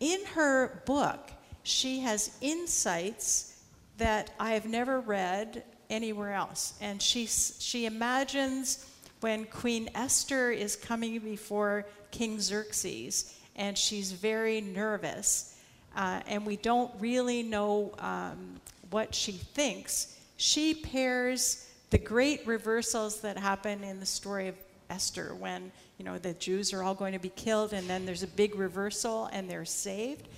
In her book, she has insights that I have never read anywhere else. And she, she imagines when Queen Esther is coming before King Xerxes, and she's very nervous, uh, and we don't really know um, what she thinks, she pairs the great reversals that happen in the story of Esther when you know the Jews are all going to be killed and then there's a big reversal and they're saved.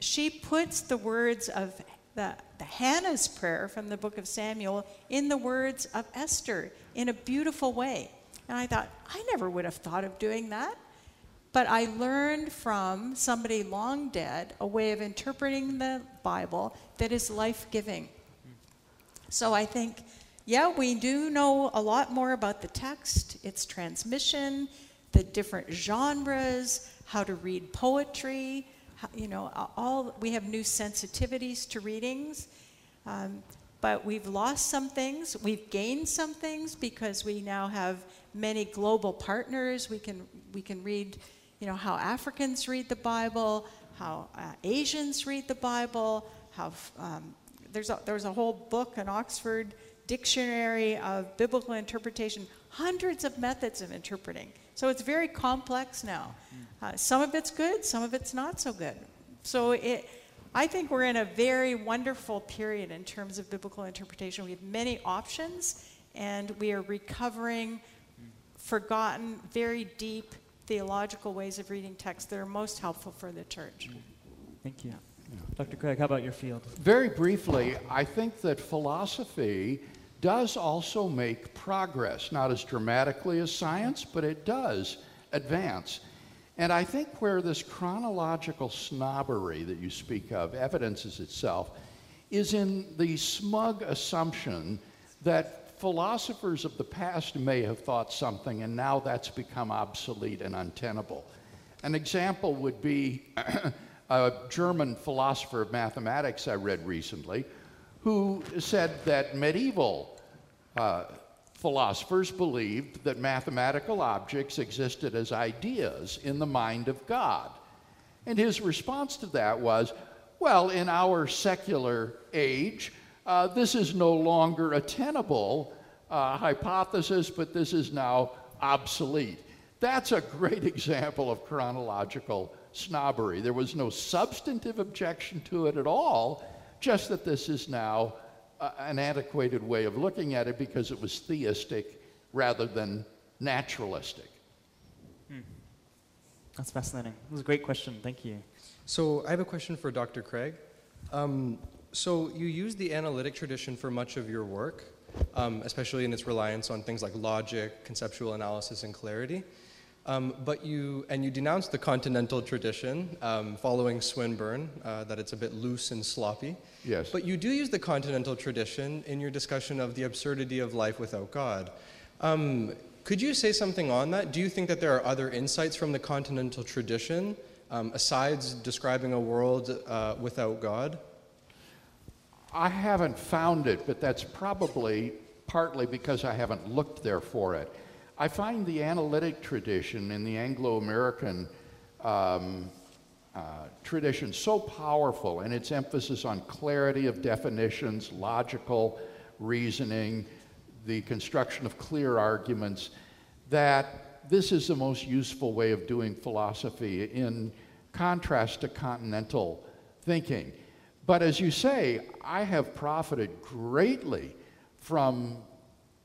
She puts the words of the, the Hannah's prayer from the book of Samuel in the words of Esther in a beautiful way. And I thought, I never would have thought of doing that. But I learned from somebody long dead a way of interpreting the Bible that is life giving. So I think, yeah, we do know a lot more about the text, its transmission, the different genres, how to read poetry. You know, all we have new sensitivities to readings. Um, but we've lost some things. We've gained some things because we now have many global partners. We can we can read you know, how Africans read the Bible, how uh, Asians read the Bible, how um, there's a, there's a whole book, an Oxford dictionary of biblical interpretation, hundreds of methods of interpreting. So it's very complex now. Uh, some of it's good, some of it's not so good. So it, I think we're in a very wonderful period in terms of biblical interpretation. We have many options, and we are recovering forgotten, very deep theological ways of reading text that are most helpful for the church. Thank you. Dr. Craig, how about your field? Very briefly, I think that philosophy does also make progress, not as dramatically as science, but it does advance. And I think where this chronological snobbery that you speak of evidences itself is in the smug assumption that philosophers of the past may have thought something and now that's become obsolete and untenable. An example would be a German philosopher of mathematics I read recently who said that medieval uh, philosophers believed that mathematical objects existed as ideas in the mind of God. And his response to that was, well, in our secular age, uh, this is no longer a tenable uh, hypothesis, but this is now obsolete. That's a great example of chronological snobbery. There was no substantive objection to it at all, just that this is now uh, an antiquated way of looking at it because it was theistic rather than naturalistic. Hmm. That's fascinating. It was a great question. Thank you. So, I have a question for Dr. Craig. Um, so, you use the analytic tradition for much of your work, um, especially in its reliance on things like logic, conceptual analysis, and clarity. Um, but you, and you denounced the continental tradition um, following Swinburne, uh, that it's a bit loose and sloppy. Yes. But you do use the continental tradition in your discussion of the absurdity of life without God. Um, could you say something on that? Do you think that there are other insights from the continental tradition, um, aside describing a world uh, without God? I haven't found it, but that's probably partly because I haven't looked there for it. I find the analytic tradition in the Anglo American um, uh, tradition so powerful and its emphasis on clarity of definitions, logical reasoning, the construction of clear arguments, that this is the most useful way of doing philosophy in contrast to continental thinking. But as you say, I have profited greatly from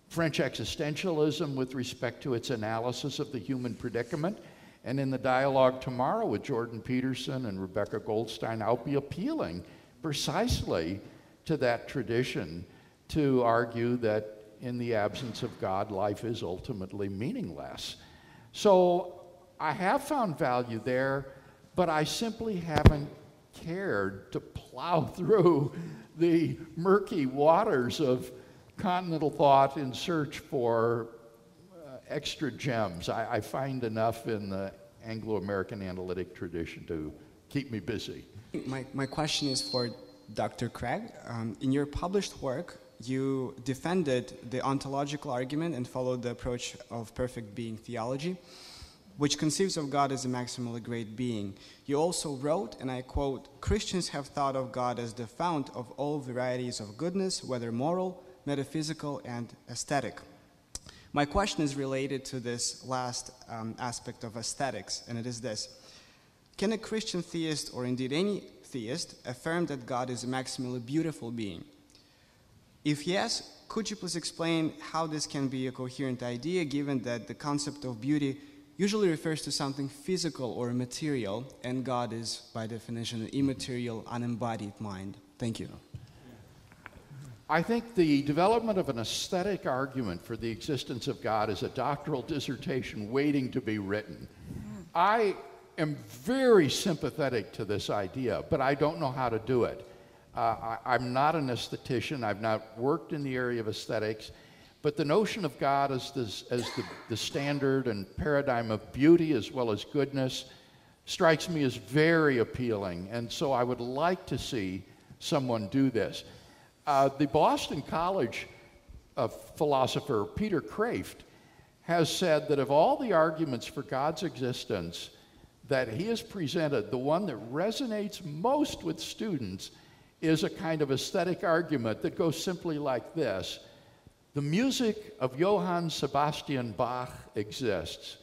French existentialism with respect to its analysis of the human predicament. And in the dialogue tomorrow with Jordan Peterson and Rebecca Goldstein, I'll be appealing precisely to that tradition to argue that in the absence of God, life is ultimately meaningless. So I have found value there, but I simply haven't cared to plow through the murky waters of continental thought in search for uh, extra gems. I, I find enough in the Anglo American analytic tradition to keep me busy. My, my question is for Dr. Craig. Um, in your published work, you defended the ontological argument and followed the approach of perfect being theology, which conceives of God as a maximally great being. You also wrote, and I quote, Christians have thought of God as the fount of all varieties of goodness, whether moral, metaphysical, and aesthetic. My question is related to this last um, aspect of aesthetics, and it is this Can a Christian theist, or indeed any theist, affirm that God is a maximally beautiful being? If yes, could you please explain how this can be a coherent idea given that the concept of beauty usually refers to something physical or material, and God is, by definition, an immaterial, unembodied mind? Thank you. I think the development of an aesthetic argument for the existence of God is a doctoral dissertation waiting to be written. I am very sympathetic to this idea, but I don't know how to do it. Uh, I, am not an aesthetician, I've not worked in the area of aesthetics, but the notion of God as, this, as the, the standard and paradigm of beauty as well as goodness strikes me as very appealing, and so I would like to see someone do this. Uh, the Boston College uh, philosopher Peter Kreeft has said that of all the arguments for God's existence, that he has presented, the one that resonates most with students, is a kind of aesthetic argument that goes simply like this The music of Johann Sebastian Bach exists,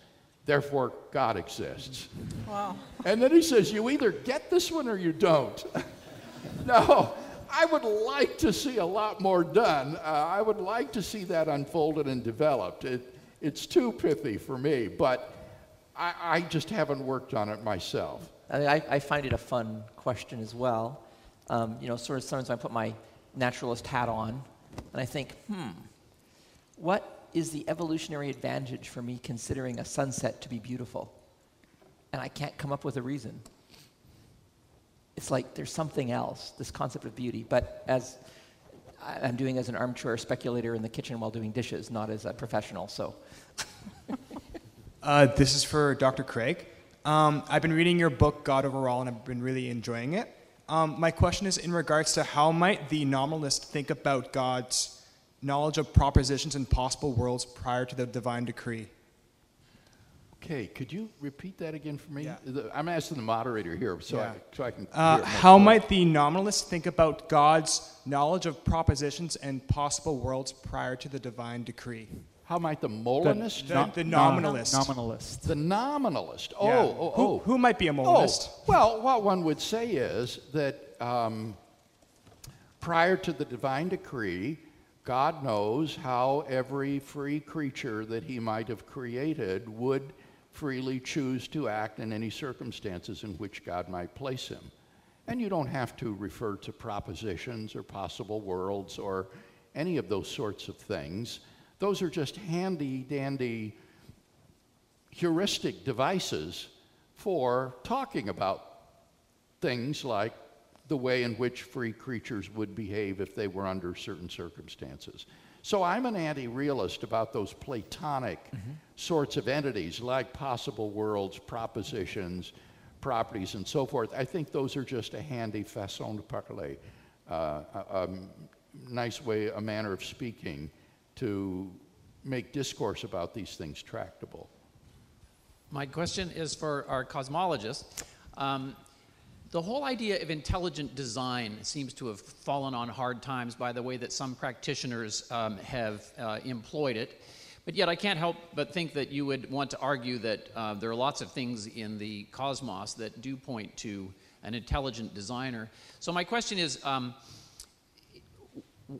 therefore God exists. Wow. And then he says, You either get this one or you don't. no, I would like to see a lot more done. Uh, I would like to see that unfolded and developed. It, it's too pithy for me, but I, I just haven't worked on it myself. I, I, I find it a fun question as well. Um, you know, sort of sometimes I put my naturalist hat on and I think, hmm, what is the evolutionary advantage for me considering a sunset to be beautiful? And I can't come up with a reason. It's like there's something else, this concept of beauty. But as I'm doing as an armchair speculator in the kitchen while doing dishes, not as a professional, so. uh, this is for Dr. Craig. Um, I've been reading your book, God Over All, and I've been really enjoying it. Um, my question is in regards to how might the nominalist think about God's knowledge of propositions and possible worlds prior to the divine decree. Okay, could you repeat that again for me? Yeah. I'm asking the moderator here so, yeah. I, so I can. Uh, how might the nominalist think about God's knowledge of propositions and possible worlds prior to the divine decree? How might the Molinist? The, the, the nominalist. Nominalist. The nominalist. Oh, yeah. oh, oh. Who, who, might be a Molinist? Oh, well, what one would say is that um, prior to the divine decree, God knows how every free creature that He might have created would freely choose to act in any circumstances in which God might place him. And you don't have to refer to propositions or possible worlds or any of those sorts of things. Those are just handy dandy heuristic devices for talking about things like the way in which free creatures would behave if they were under certain circumstances. So I'm an anti realist about those Platonic mm-hmm. sorts of entities like possible worlds, propositions, properties, and so forth. I think those are just a handy façon de parler, uh, a, a nice way, a manner of speaking to make discourse about these things tractable. My question is for our cosmologist. Um, the whole idea of intelligent design seems to have fallen on hard times by the way that some practitioners um, have uh, employed it. But yet, I can't help but think that you would want to argue that uh, there are lots of things in the cosmos that do point to an intelligent designer. So, my question is um,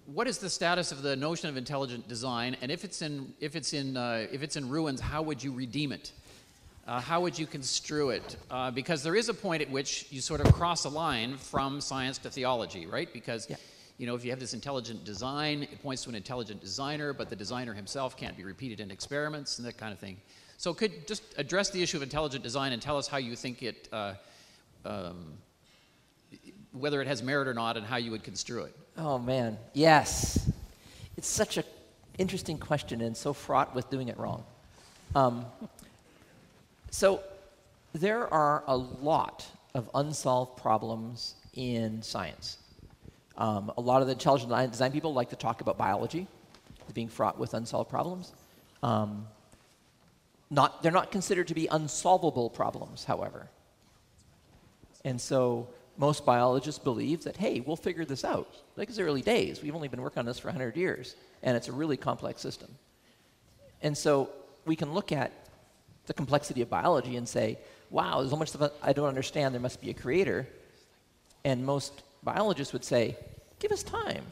what is the status of the notion of intelligent design? And if it's in, if it's in, uh, if it's in ruins, how would you redeem it? Uh, how would you construe it? Uh, because there is a point at which you sort of cross a line from science to theology, right? Because, yeah. you know, if you have this intelligent design, it points to an intelligent designer, but the designer himself can't be repeated in experiments and that kind of thing. So, could just address the issue of intelligent design and tell us how you think it, uh, um, whether it has merit or not, and how you would construe it. Oh man, yes, it's such an interesting question and so fraught with doing it wrong. Um, so there are a lot of unsolved problems in science. Um, a lot of the intelligent design people like to talk about biology being fraught with unsolved problems. Um, not, they're not considered to be unsolvable problems, however. And so most biologists believe that, hey, we'll figure this out. Like it's early days. We've only been working on this for 100 years, and it's a really complex system. And so we can look at the complexity of biology and say, wow, there's so much stuff I don't understand, there must be a creator. And most biologists would say, give us time.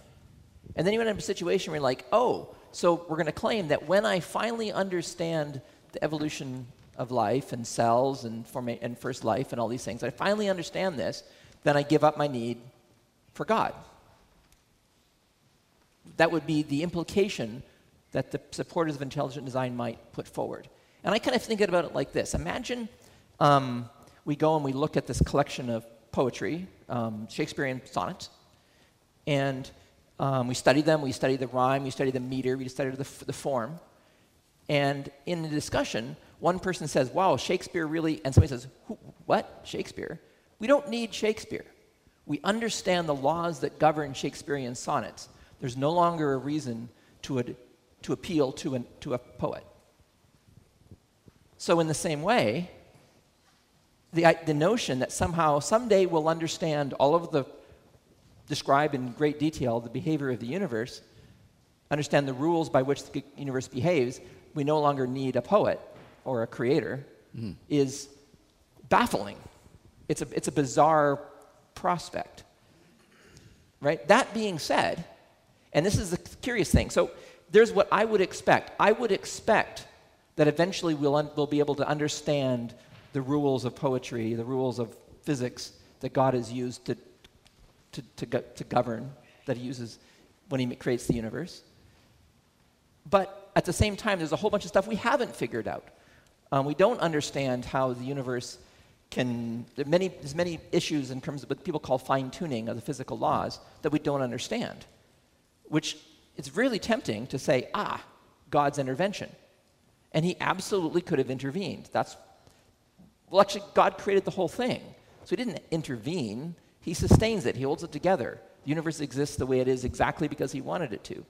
And then you end up in a situation where you're like, oh, so we're going to claim that when I finally understand the evolution of life and cells and, forma- and first life and all these things, I finally understand this, then I give up my need for God. That would be the implication that the supporters of intelligent design might put forward. And I kind of think about it like this Imagine um, we go and we look at this collection of poetry, um, Shakespearean sonnets, and um, we study them, we study the rhyme, we study the meter, we study the, the form. And in the discussion, one person says, Wow, Shakespeare really, and somebody says, What? Shakespeare? We don't need Shakespeare. We understand the laws that govern Shakespearean sonnets. There's no longer a reason to, ad- to appeal to, an, to a poet. So, in the same way, the, the notion that somehow, someday we'll understand all of the, describe in great detail the behavior of the universe, understand the rules by which the universe behaves, we no longer need a poet or a creator, mm-hmm. is baffling. It's a, it's a bizarre prospect. Right? That being said, and this is the curious thing. So there's what I would expect. I would expect that eventually we'll, un- we'll be able to understand the rules of poetry, the rules of physics that God has used to, to, to, go- to govern, that he uses when he creates the universe. But at the same time, there's a whole bunch of stuff we haven't figured out. Um, we don't understand how the universe can. There many, there's many issues in terms of what people call fine tuning of the physical laws that we don't understand, which it's really tempting to say, ah, God's intervention. And he absolutely could have intervened. That's, well, actually, God created the whole thing. So he didn't intervene, he sustains it, he holds it together. The universe exists the way it is exactly because he wanted it to.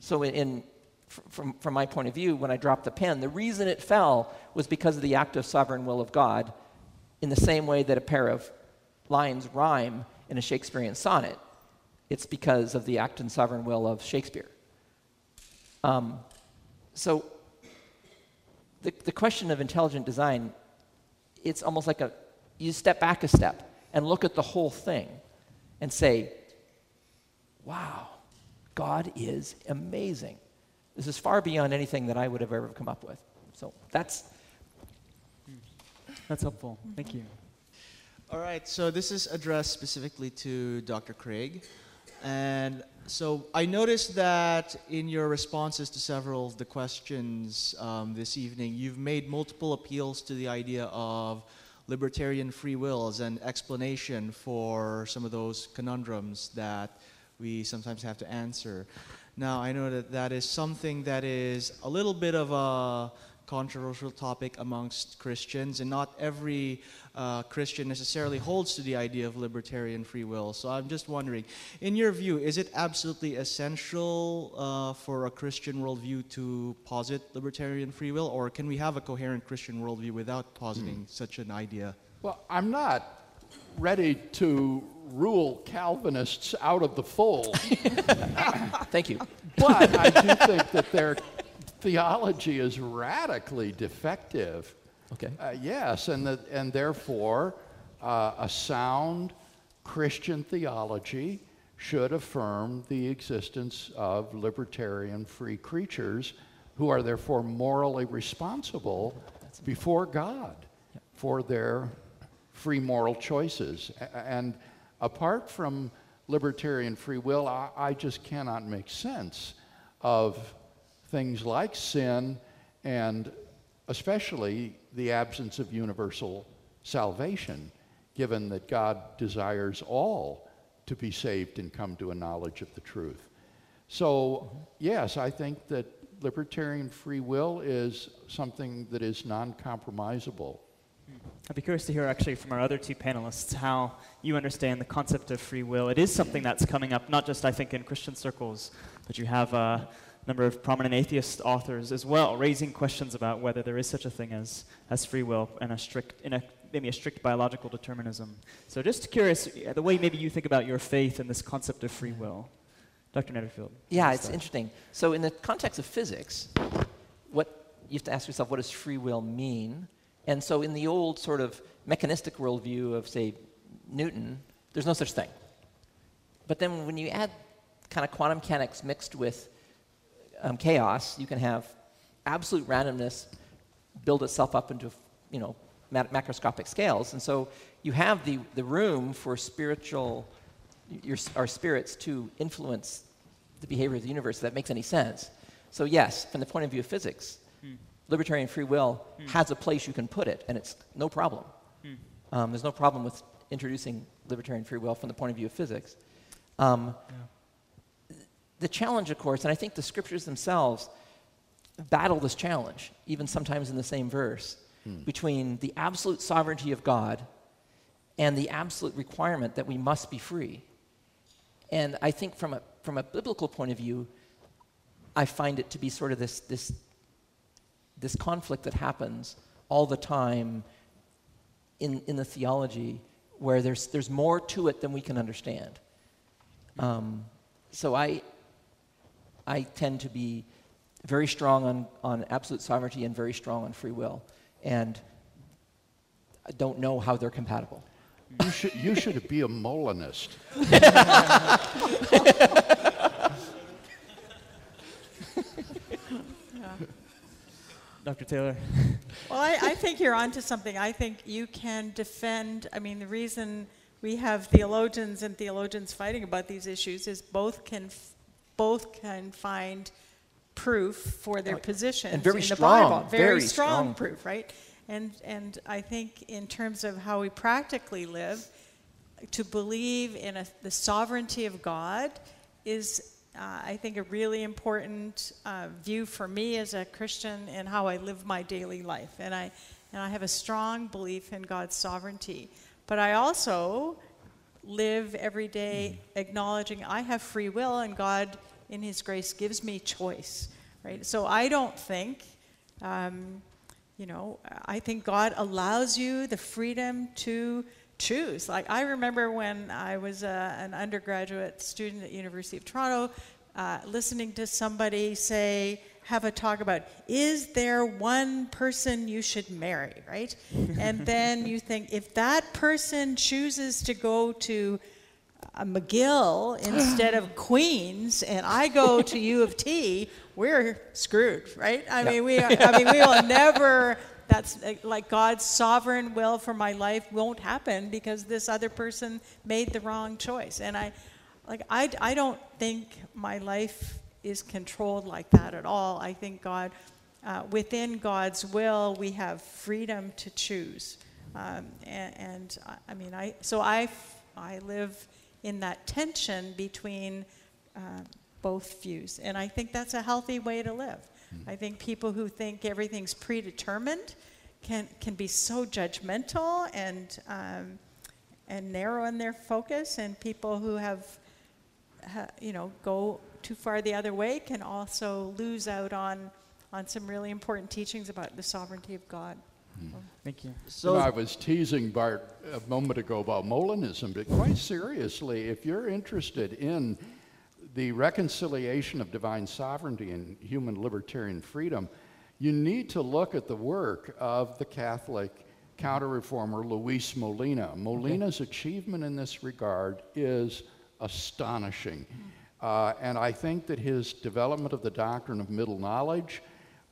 So, in, in, from, from my point of view, when I dropped the pen, the reason it fell was because of the act of sovereign will of God, in the same way that a pair of lines rhyme in a Shakespearean sonnet. It's because of the act and sovereign will of Shakespeare. Um, so, the, the question of intelligent design, it's almost like a you step back a step and look at the whole thing and say, wow, God is amazing. This is far beyond anything that I would have ever come up with. So that's That's helpful. Thank you. All right, so this is addressed specifically to Dr. Craig. And so I noticed that in your responses to several of the questions um, this evening, you've made multiple appeals to the idea of libertarian free will as an explanation for some of those conundrums that we sometimes have to answer. Now, I know that that is something that is a little bit of a controversial topic amongst Christians, and not every uh, Christian necessarily holds to the idea of libertarian free will. So I'm just wondering, in your view, is it absolutely essential uh, for a Christian worldview to posit libertarian free will, or can we have a coherent Christian worldview without positing such an idea? Well, I'm not ready to rule Calvinists out of the fold. Thank you. But I do think that their theology is radically defective. Okay. Uh, yes, and, that, and therefore, uh, a sound Christian theology should affirm the existence of libertarian free creatures who are therefore morally responsible before God for their free moral choices. And apart from libertarian free will, I, I just cannot make sense of things like sin and especially the absence of universal salvation, given that God desires all to be saved and come to a knowledge of the truth. So, yes, I think that libertarian free will is something that is non compromisable. I'd be curious to hear actually from our other two panelists how you understand the concept of free will. It is something that's coming up, not just I think in Christian circles, but you have a number of prominent atheist authors as well raising questions about whether there is such a thing as, as free will and a strict, in a, maybe a strict biological determinism. So just curious, the way maybe you think about your faith and this concept of free will. Dr. Netterfield. Yeah, it's start. interesting. So, in the context of physics, what you have to ask yourself, what does free will mean? And so, in the old sort of mechanistic worldview of, say, Newton, there's no such thing. But then, when you add kind of quantum mechanics mixed with um, chaos, you can have absolute randomness build itself up into, you know, ma- macroscopic scales. And so, you have the, the room for spiritual, your, our spirits to influence the behavior of the universe, if that makes any sense. So, yes, from the point of view of physics, libertarian free will has a place you can put it, and it's no problem. Um, there's no problem with introducing libertarian free will from the point of view of physics. Um, The challenge, of course, and I think the scriptures themselves battle this challenge, even sometimes in the same verse, between the absolute sovereignty of God and the absolute requirement that we must be free. And I think from a, from a biblical point of view, I find it to be sort of this, this, this conflict that happens all the time in, in the theology where there's, there's more to it than we can understand. Um, so I, I tend to be very strong on, on absolute sovereignty and very strong on free will. And I don't know how they're compatible. You should, you should be a Molinist. Dr. Taylor. Well, I, I think you're onto something. I think you can defend. I mean, the reason we have theologians and theologians fighting about these issues is both can both can find proof for their Oh, positions and very in the strong, Bible. Very, very strong, strong proof, right? And and I think in terms of how we practically live, to believe in a, the sovereignty of God is, uh, I think, a really important uh, view for me as a Christian in how I live my daily life. And I, and I have a strong belief in God's sovereignty. But I also live every day acknowledging I have free will and God, in His grace, gives me choice. Right? So I don't think. Um, you know, I think God allows you the freedom to choose. Like I remember when I was uh, an undergraduate student at University of Toronto, uh, listening to somebody say, have a talk about, is there one person you should marry, right? and then you think, if that person chooses to go to McGill instead of Queens, and I go to U of T, we're screwed, right? I Yeah. mean, we are, I mean, we will never. That's uh, like God's sovereign will for my life won't happen because this other person made the wrong choice, and I, like, I, I don't think my life is controlled like that at all. I think God, uh, within God's will, we have freedom to choose, um, and, and I- I mean, I so I, I live in that tension between uh, both views. And I think that's a healthy way to live. I think people who think everything's predetermined can, can be so judgmental and, um, and narrow in their focus, and people who have, ha, you know, go too far the other way can also lose out on, on some really important teachings about the sovereignty of God. Thank you. So I was teasing Barth a moment ago about Molinism, but quite seriously, if you're interested in the reconciliation of divine sovereignty and human libertarian freedom, you need to look at the work of the Catholic counter-reformer Luis Molina. Molina's achievement in this regard is astonishing. Uh, and I think that his development of the doctrine of middle knowledge,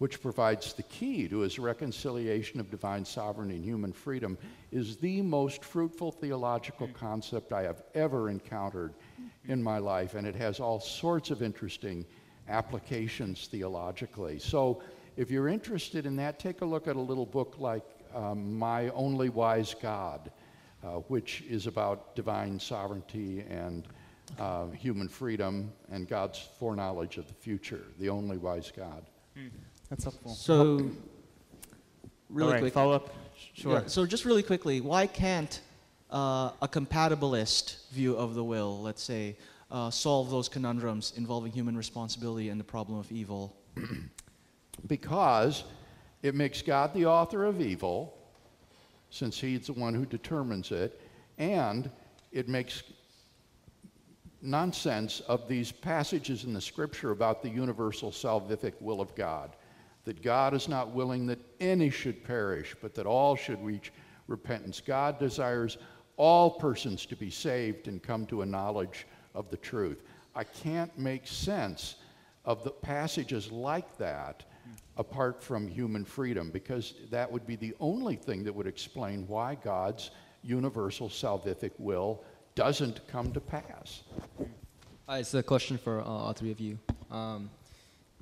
which provides the key to his reconciliation of divine sovereignty and human freedom, is the most fruitful theological concept I have ever encountered in my life, and it has all sorts of interesting applications theologically. So, if you're interested in that, take a look at a little book like um, My Only Wise God, uh, which is about divine sovereignty and uh, human freedom and God's foreknowledge of the future, the only wise God. That's helpful. So, really All right, quick follow up. Sure. Yeah, so just really quickly, why can't uh, a compatibilist view of the will, let's say, uh, solve those conundrums involving human responsibility and the problem of evil? because it makes God the author of evil, since He's the one who determines it, and it makes nonsense of these passages in the Scripture about the universal salvific will of God. That God is not willing that any should perish, but that all should reach repentance. God desires all persons to be saved and come to a knowledge of the truth. I can't make sense of the passages like that apart from human freedom because that would be the only thing that would explain why God's universal salvific will doesn't come to pass. It's a question for uh, all three of you. Um,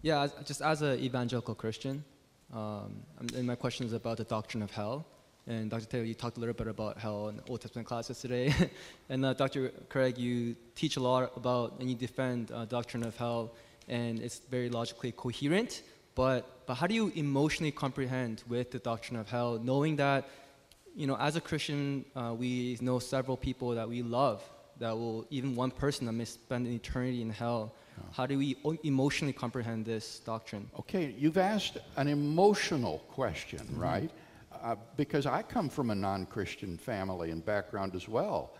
yeah, as, just as an evangelical Christian, um, and my question is about the doctrine of hell. And Dr. Taylor, you talked a little bit about hell in Old Testament classes today. and uh, Dr. Craig, you teach a lot about and you defend uh, doctrine of hell, and it's very logically coherent. But but how do you emotionally comprehend with the doctrine of hell, knowing that, you know, as a Christian, uh, we know several people that we love that will even one person that may spend an eternity in hell. How do we o- emotionally comprehend this doctrine? Okay, you've asked an emotional question, Mm-hmm. right? uh, because I come from a non Christian family and background as well.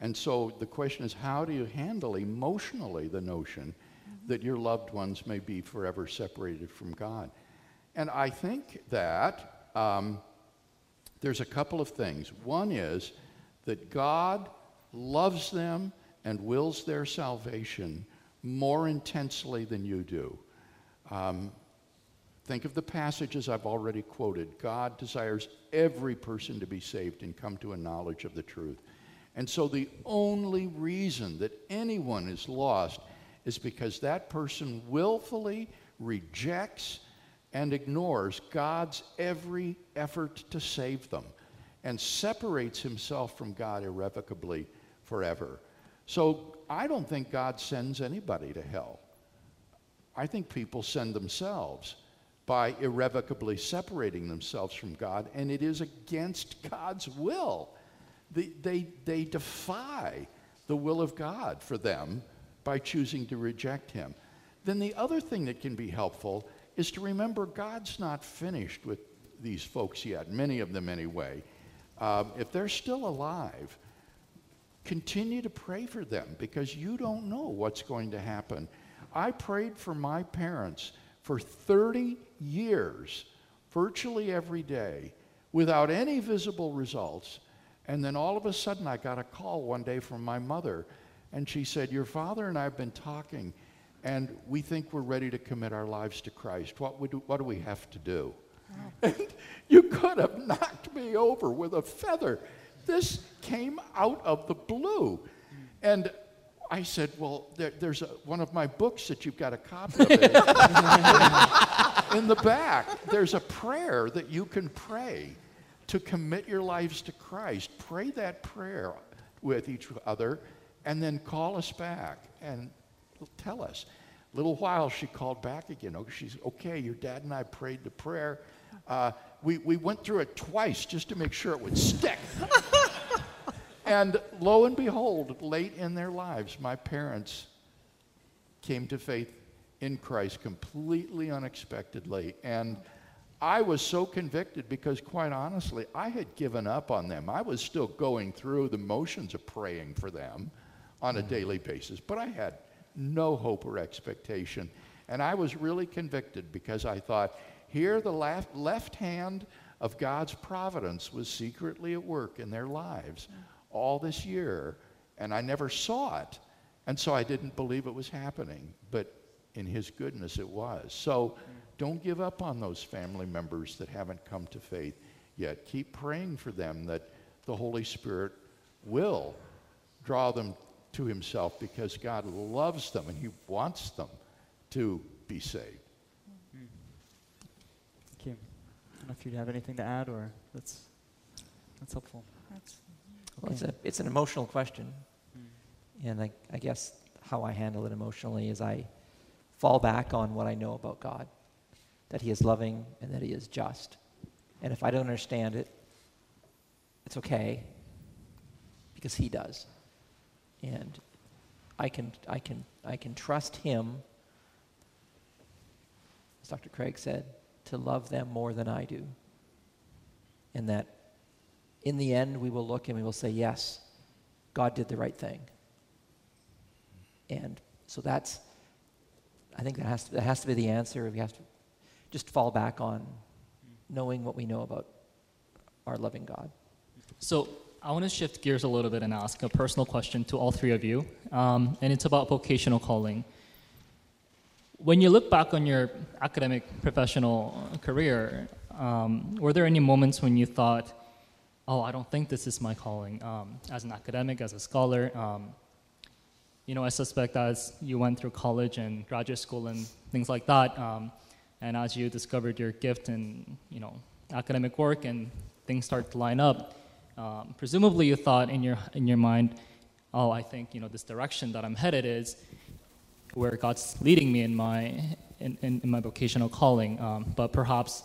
And so the question is how do you handle emotionally the notion that your loved ones may be forever separated from God? And I think that um, there's a couple of things. One is that God loves them and wills their salvation more intensely than you do. Um, think of the passages I've already quoted. God desires every person to be saved and come to a knowledge of the truth. And so the only reason that anyone is lost is because that person willfully rejects and ignores God's every effort to save them and separates himself from God irrevocably forever. So I don't think God sends anybody to hell. I think people send themselves by irrevocably separating themselves from God, and it is against God's will. They, they, they defy the will of God for them by choosing to reject Him. Then the other thing that can be helpful is to remember God's not finished with these folks yet, many of them anyway. Um, if they're still alive, continue to pray for them because you don't know what's going to happen. I prayed for my parents for 30 years, virtually every day, without any visible results. And then all of a sudden, I got a call one day from my mother, and she said, Your father and I have been talking, and we think we're ready to commit our lives to Christ. What, would, what do we have to do? And you could have knocked me over with a feather. This came out of the blue. And I said, Well, there, there's a, one of my books that you've got a copy of. In the back, there's a prayer that you can pray to commit your lives to Christ. Pray that prayer with each other and then call us back and tell us. A little while, she called back again. Oh, she's okay. Your dad and I prayed the prayer. Uh, we, we went through it twice just to make sure it would stick. and lo and behold, late in their lives, my parents came to faith in Christ completely unexpectedly. And I was so convicted because, quite honestly, I had given up on them. I was still going through the motions of praying for them on a mm-hmm. daily basis, but I had no hope or expectation. And I was really convicted because I thought, here the left, left hand of God's providence was secretly at work in their lives all this year, and I never saw it. And so I didn't believe it was happening, but in His goodness it was. So don't give up on those family members that haven't come to faith yet. Keep praying for them that the Holy Spirit will draw them to Himself because God loves them and He wants them to be saved. Thank you. I don't know if you have anything to add or that's, that's helpful. Well, it's, a, it's an emotional question. Hmm. And I, I guess how I handle it emotionally is I fall back on what I know about God that He is loving and that He is just. And if I don't understand it, it's okay because He does. And I can, I can, I can trust Him, as Dr. Craig said, to love them more than I do. And that in the end, we will look and we will say, yes, God did the right thing. And so that's, I think that has to, that has to be the answer. We have to just fall back on knowing what we know about our loving God. So I want to shift gears a little bit and ask a personal question to all three of you, um, and it's about vocational calling. When you look back on your academic professional career, um, were there any moments when you thought, oh, I don't think this is my calling um, as an academic, as a scholar? Um, you know, I suspect as you went through college and graduate school and things like that, um, and as you discovered your gift in, you know, academic work and things start to line up, um, presumably you thought in your, in your mind, oh, I think, you know, this direction that I'm headed is where God's leading me in my, in, in, in my vocational calling. Um, but perhaps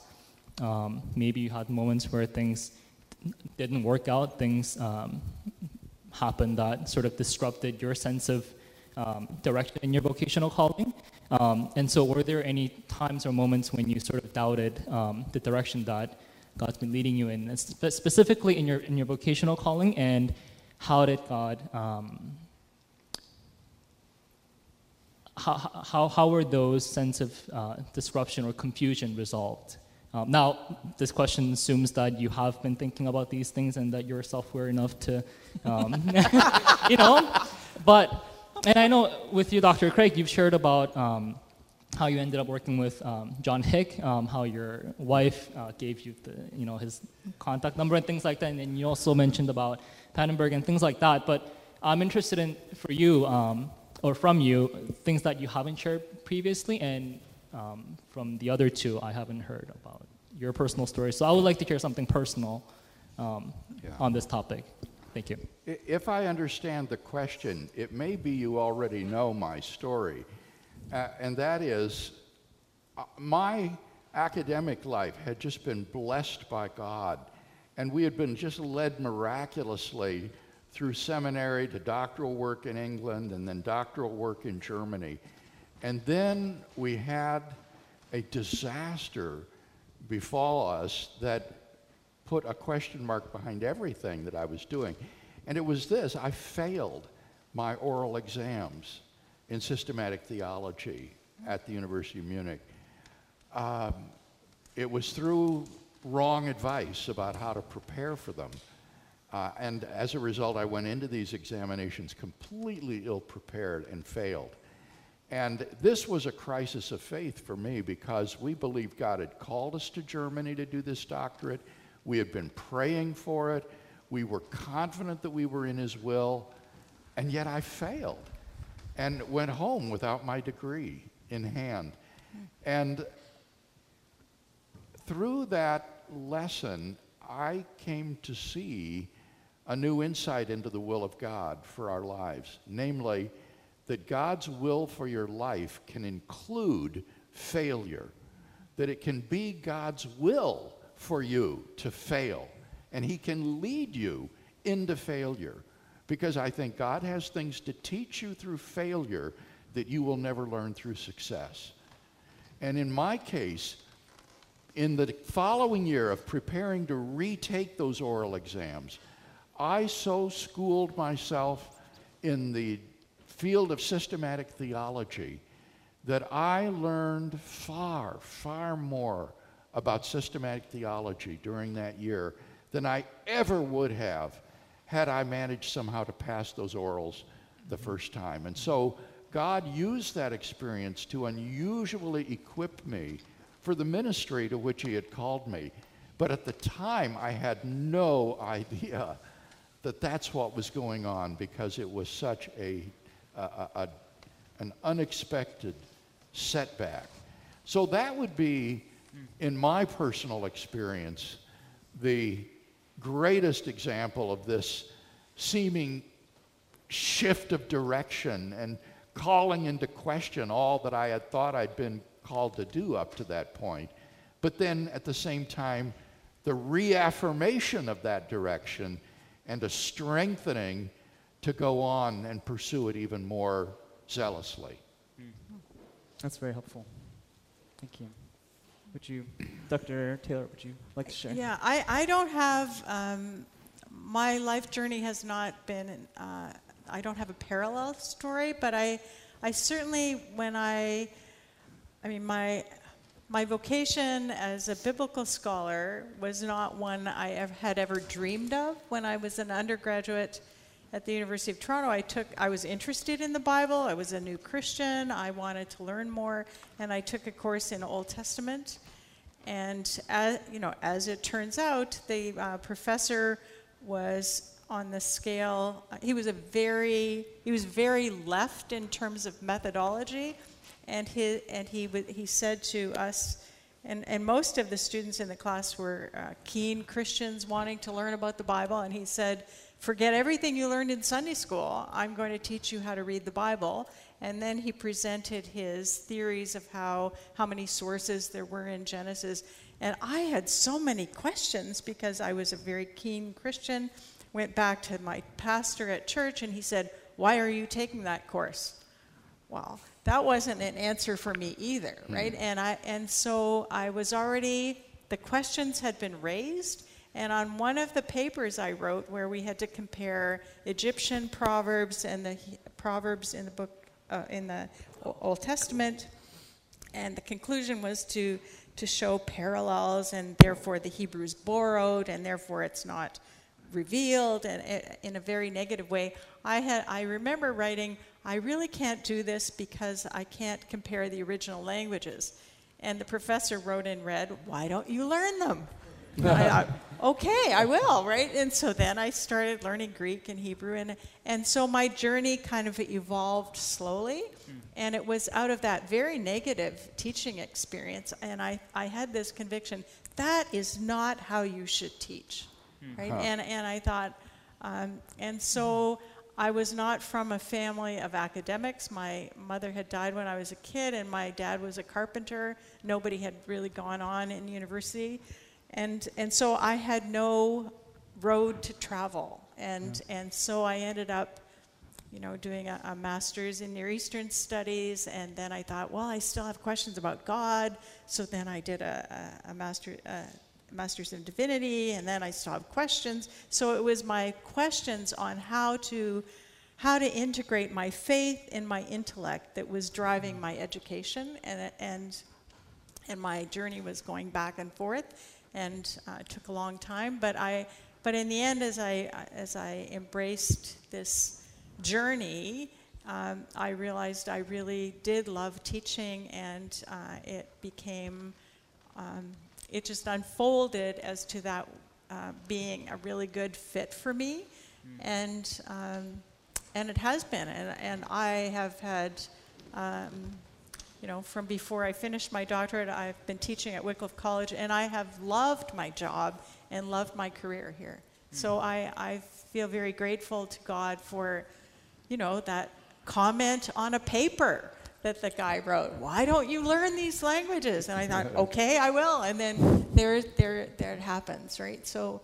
um, maybe you had moments where things didn't work out, things um, happened that sort of disrupted your sense of um, direction in your vocational calling. Um, and so, were there any times or moments when you sort of doubted um, the direction that God's been leading you in, spe- specifically in your in your vocational calling, and how did God how, how, how were those sense of uh, disruption or confusion resolved? Um, now, this question assumes that you have been thinking about these things and that you're self-aware enough to, um, you know, but, and I know with you, Dr. Craig, you've shared about um, how you ended up working with um, John Hick, um, how your wife uh, gave you the, you know, his contact number and things like that, and then you also mentioned about Pannenberg and things like that, but I'm interested in, for you, um, or from you, things that you haven't shared previously, and um, from the other two, I haven't heard about your personal story. So I would like to hear something personal um, Yeah. on this topic. Thank you. If I understand the question, it may be you already know my story, uh, and that is uh, my academic life had just been blessed by God, and we had been just led miraculously through seminary to doctoral work in England and then doctoral work in Germany. And then we had a disaster befall us that put a question mark behind everything that I was doing. And it was this I failed my oral exams in systematic theology at the University of Munich. Um, it was through wrong advice about how to prepare for them. Uh, and as a result, I went into these examinations completely ill prepared and failed. And this was a crisis of faith for me because we believed God had called us to Germany to do this doctorate. We had been praying for it. We were confident that we were in His will. And yet I failed and went home without my degree in hand. And through that lesson, I came to see a new insight into the will of God for our lives, namely, that God's will for your life can include failure, that it can be God's will for you to fail, and He can lead you into failure. Because I think God has things to teach you through failure that you will never learn through success. And in my case, in the following year of preparing to retake those oral exams, I so schooled myself in the field of systematic theology that I learned far, far more about systematic theology during that year than I ever would have had I managed somehow to pass those orals the first time. And so God used that experience to unusually equip me for the ministry to which He had called me. But at the time, I had no idea that that's what was going on because it was such a, a, a, an unexpected setback. So that would be, in my personal experience, the greatest example of this seeming shift of direction and calling into question all that I had thought I'd been called to do up to that point. But then at the same time, the reaffirmation of that direction and a strengthening to go on and pursue it even more zealously. That's very helpful. Thank you. Would you, Dr. Taylor, would you like to share? Yeah, I, I don't have, um, my life journey has not been, uh, I don't have a parallel story, but I, I certainly, when I, I mean, my, my vocation as a biblical scholar was not one I had ever dreamed of. When I was an undergraduate at the University of Toronto, I took I was interested in the Bible. I was a new Christian. I wanted to learn more, and I took a course in Old Testament. And as, you know, as it turns out, the uh, professor was on the scale. He was a very he was very left in terms of methodology, and he and he he said to us. And, and most of the students in the class were uh, keen Christians wanting to learn about the Bible. And he said, Forget everything you learned in Sunday school. I'm going to teach you how to read the Bible. And then he presented his theories of how, how many sources there were in Genesis. And I had so many questions because I was a very keen Christian. Went back to my pastor at church and he said, Why are you taking that course? Well, that wasn't an answer for me either, right? And I and so I was already the questions had been raised. And on one of the papers I wrote, where we had to compare Egyptian proverbs and the proverbs in the book uh, in the Old Testament, and the conclusion was to to show parallels, and therefore the Hebrews borrowed, and therefore it's not revealed, and it, in a very negative way. I had I remember writing, I really can't do this because I can't compare the original languages. And the professor wrote in red, Why don't you learn them? I thought, okay, I will, right? And so then I started learning Greek and Hebrew, and, and so my journey kind of evolved slowly. Hmm. And it was out of that very negative teaching experience, and I, I had this conviction that is not how you should teach, hmm. right? Huh. And, and I thought, um, and so hmm. I was not from a family of academics. My mother had died when I was a kid, and my dad was a carpenter. Nobody had really gone on in university. And, and so I had no road to travel. And, and so I ended up, you know, doing a, a master's in Near Eastern Studies. And then I thought, well, I still have questions about God. So then I did a, a, a master, uh, master's in divinity. And then I still have questions. So it was my questions on how to how to integrate my faith and my intellect that was driving my education and, and and my journey was going back and forth and uh, it took a long time but i but in the end as i as i embraced this journey um, i realized i really did love teaching and uh, it became um, it just unfolded as to that uh, being a really good fit for me. And um, and it has been. And, and i have had um, you know, from before I finished my doctorate, I've been teaching at Wycliffe College, and I have loved my job and loved my career here. So I, I feel very grateful to God for, you know, that comment on a paper that the guy wrote. Why don't you learn these languages? And I thought, okay, I will. And then there, there, there it happens, right? So,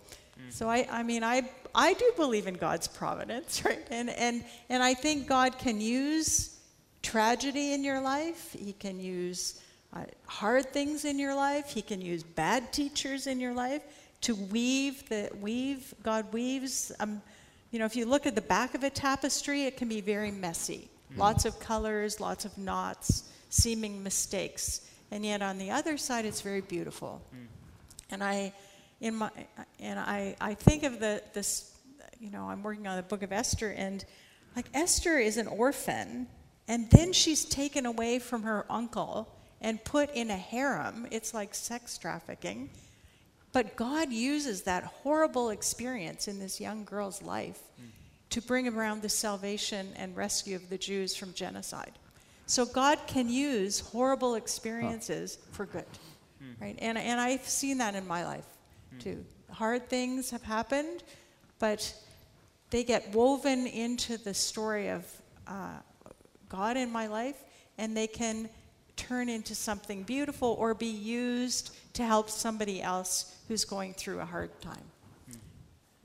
so I, I mean, I, I do believe in God's providence, right? And, and, and I think God can use tragedy in your life. He can use uh, hard things in your life. He can use bad teachers in your life to weave the weave. God weaves. Um, you know, if you look at the back of a tapestry, it can be very messy. Lots of colors, lots of knots, seeming mistakes, and yet on the other side, it's very beautiful. And I, in my, and I, I think of the this. You know, I'm working on the Book of Esther, and like Esther is an orphan and then she's taken away from her uncle and put in a harem. It's like sex trafficking. But God uses that horrible experience in this young girl's life to bring around the salvation and rescue of the Jews from genocide. So God can use horrible experiences for good. Hmm. Right? And, and I've seen that in my life hmm. too. Hard things have happened, but they get woven into the story of uh, God in my life, and they can turn into something beautiful or be used to help somebody else who's going through a hard time. Hmm.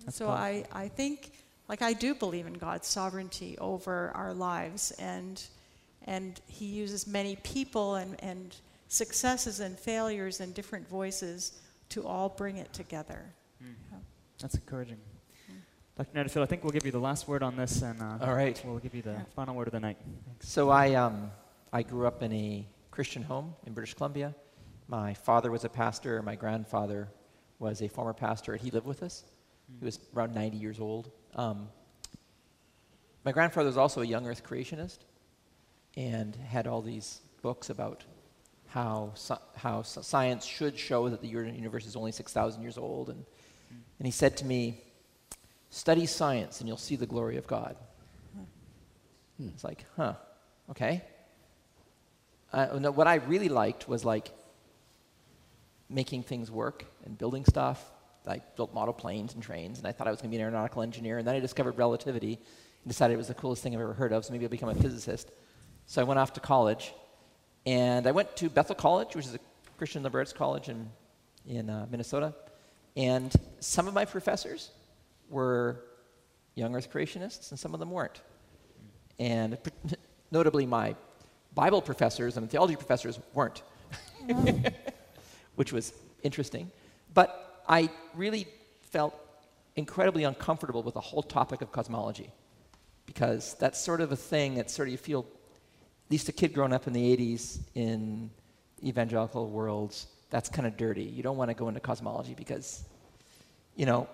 That's so I, I think, like, I do believe in God's sovereignty over our lives, and, and He uses many people and, and successes and failures and different voices to all bring it together. Yeah. That's encouraging. Dr. Netterfield, I think we'll give you the last word on this, and uh, All right. we'll give you the final word of the night. So I, um, I grew up in a Christian home in British Columbia. My father was a pastor. My grandfather was a former pastor, and he lived with us. He was around 90 years old. Um, my grandfather was also a young Earth creationist, and had all these books about how how science should show that the universe is only 6,000 years old. And and he said to me, "Study science, and you'll see the glory of God." It's like, huh, okay. Uh, no, what I really liked was like making things work and building stuff. I built model planes and trains, and I thought I was going to be an aeronautical engineer. And then I discovered relativity and decided it was the coolest thing I've ever heard of, so maybe I'll become a physicist. So I went off to college, and I went to Bethel College, which is a Christian liberal arts college in, in uh, Minnesota. And some of my professors were young earth creationists, and some of them weren't. And notably, my Bible professors and theology professors weren't, which was interesting. But I really felt incredibly uncomfortable with the whole topic of cosmology because that's sort of a thing that sort of you feel, at least a kid growing up in the 80s in evangelical worlds, that's kind of dirty. You don't want to go into cosmology because, you know,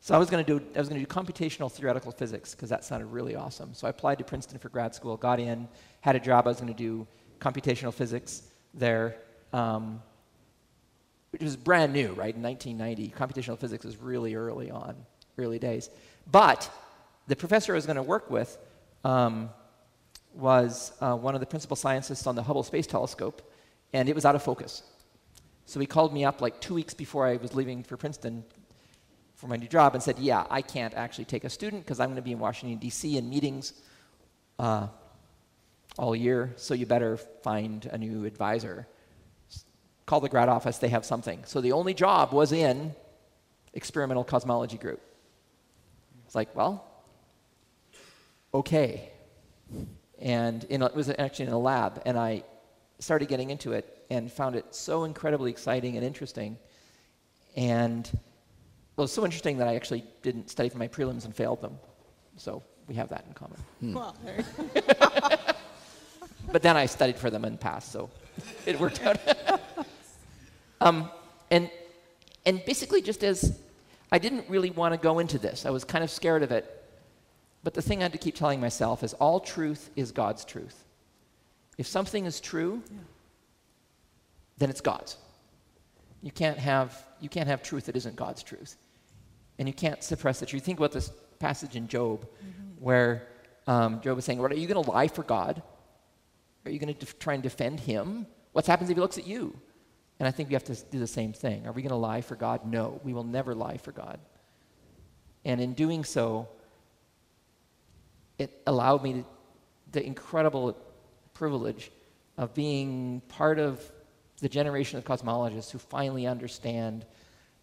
so I was going to do I was going to do computational theoretical physics because that sounded really awesome. So I applied to Princeton for grad school, got in, had a job. I was going to do computational physics there, um, which was brand new, right? In 1990, computational physics was really early on, early days. But the professor I was going to work with um, was uh, one of the principal scientists on the Hubble Space Telescope, and it was out of focus. So he called me up like two weeks before I was leaving for Princeton for my new job and said, Yeah, I can't actually take a student because I'm going to be in Washington, D.C. in meetings uh, all year, so you better find a new advisor. Call the grad office, they have something. So the only job was in experimental cosmology group. It's like, well, okay. And in a, it was actually in a lab, and I started getting into it and found it so incredibly exciting and interesting. And well, it's so interesting that I actually didn't study for my prelims and failed them. So we have that in common. Hmm. Well, but then I studied for them and passed, so it worked out. um, and, and basically, just as I didn't really want to go into this, I was kind of scared of it. But the thing I had to keep telling myself is all truth is God's truth. If something is true, yeah. then it's God's. You can't have you can't have truth that isn't God's truth, and you can't suppress the truth. Think about this passage in Job, mm-hmm. where um, Job is saying, "Are you going to lie for God? Are you going to def- try and defend Him? What happens if He looks at you?" And I think we have to do the same thing. Are we going to lie for God? No, we will never lie for God. And in doing so, it allowed me to, the incredible privilege of being part of the generation of cosmologists who finally understand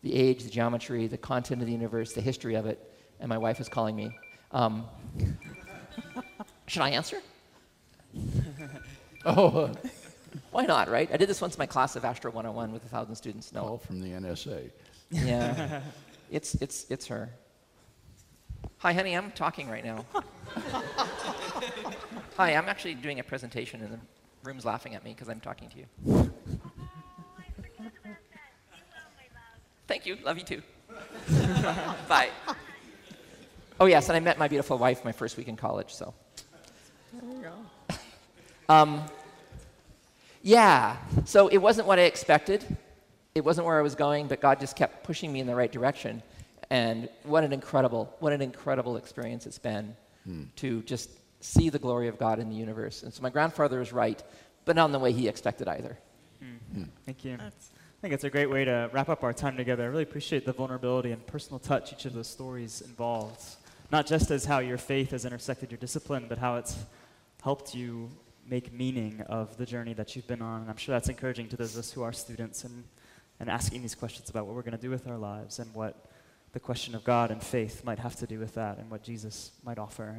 the age, the geometry, the content of the universe, the history of it. And my wife is calling me. Um, should I answer? oh. Why not, right? I did this once in my class of Astro 101 with a thousand students. No. All from the NSA. Yeah. it's, it's, it's her. Hi, honey, I'm talking right now. Hi, I'm actually doing a presentation and the room's laughing at me because I'm talking to you. Thank you. Love you too. Bye. Oh, yes, and I met my beautiful wife my first week in college, so. There you go. um, yeah, so it wasn't what I expected. It wasn't where I was going, but God just kept pushing me in the right direction. And what an incredible, what an incredible experience it's been hmm. to just see the glory of God in the universe. And so my grandfather was right, but not in the way he expected either. Hmm. Thank you. That's I think it's a great way to wrap up our time together. I really appreciate the vulnerability and personal touch each of those stories involves. Not just as how your faith has intersected your discipline, but how it's helped you make meaning of the journey that you've been on. And I'm sure that's encouraging to those of us who are students and, and asking these questions about what we're going to do with our lives and what the question of God and faith might have to do with that and what Jesus might offer.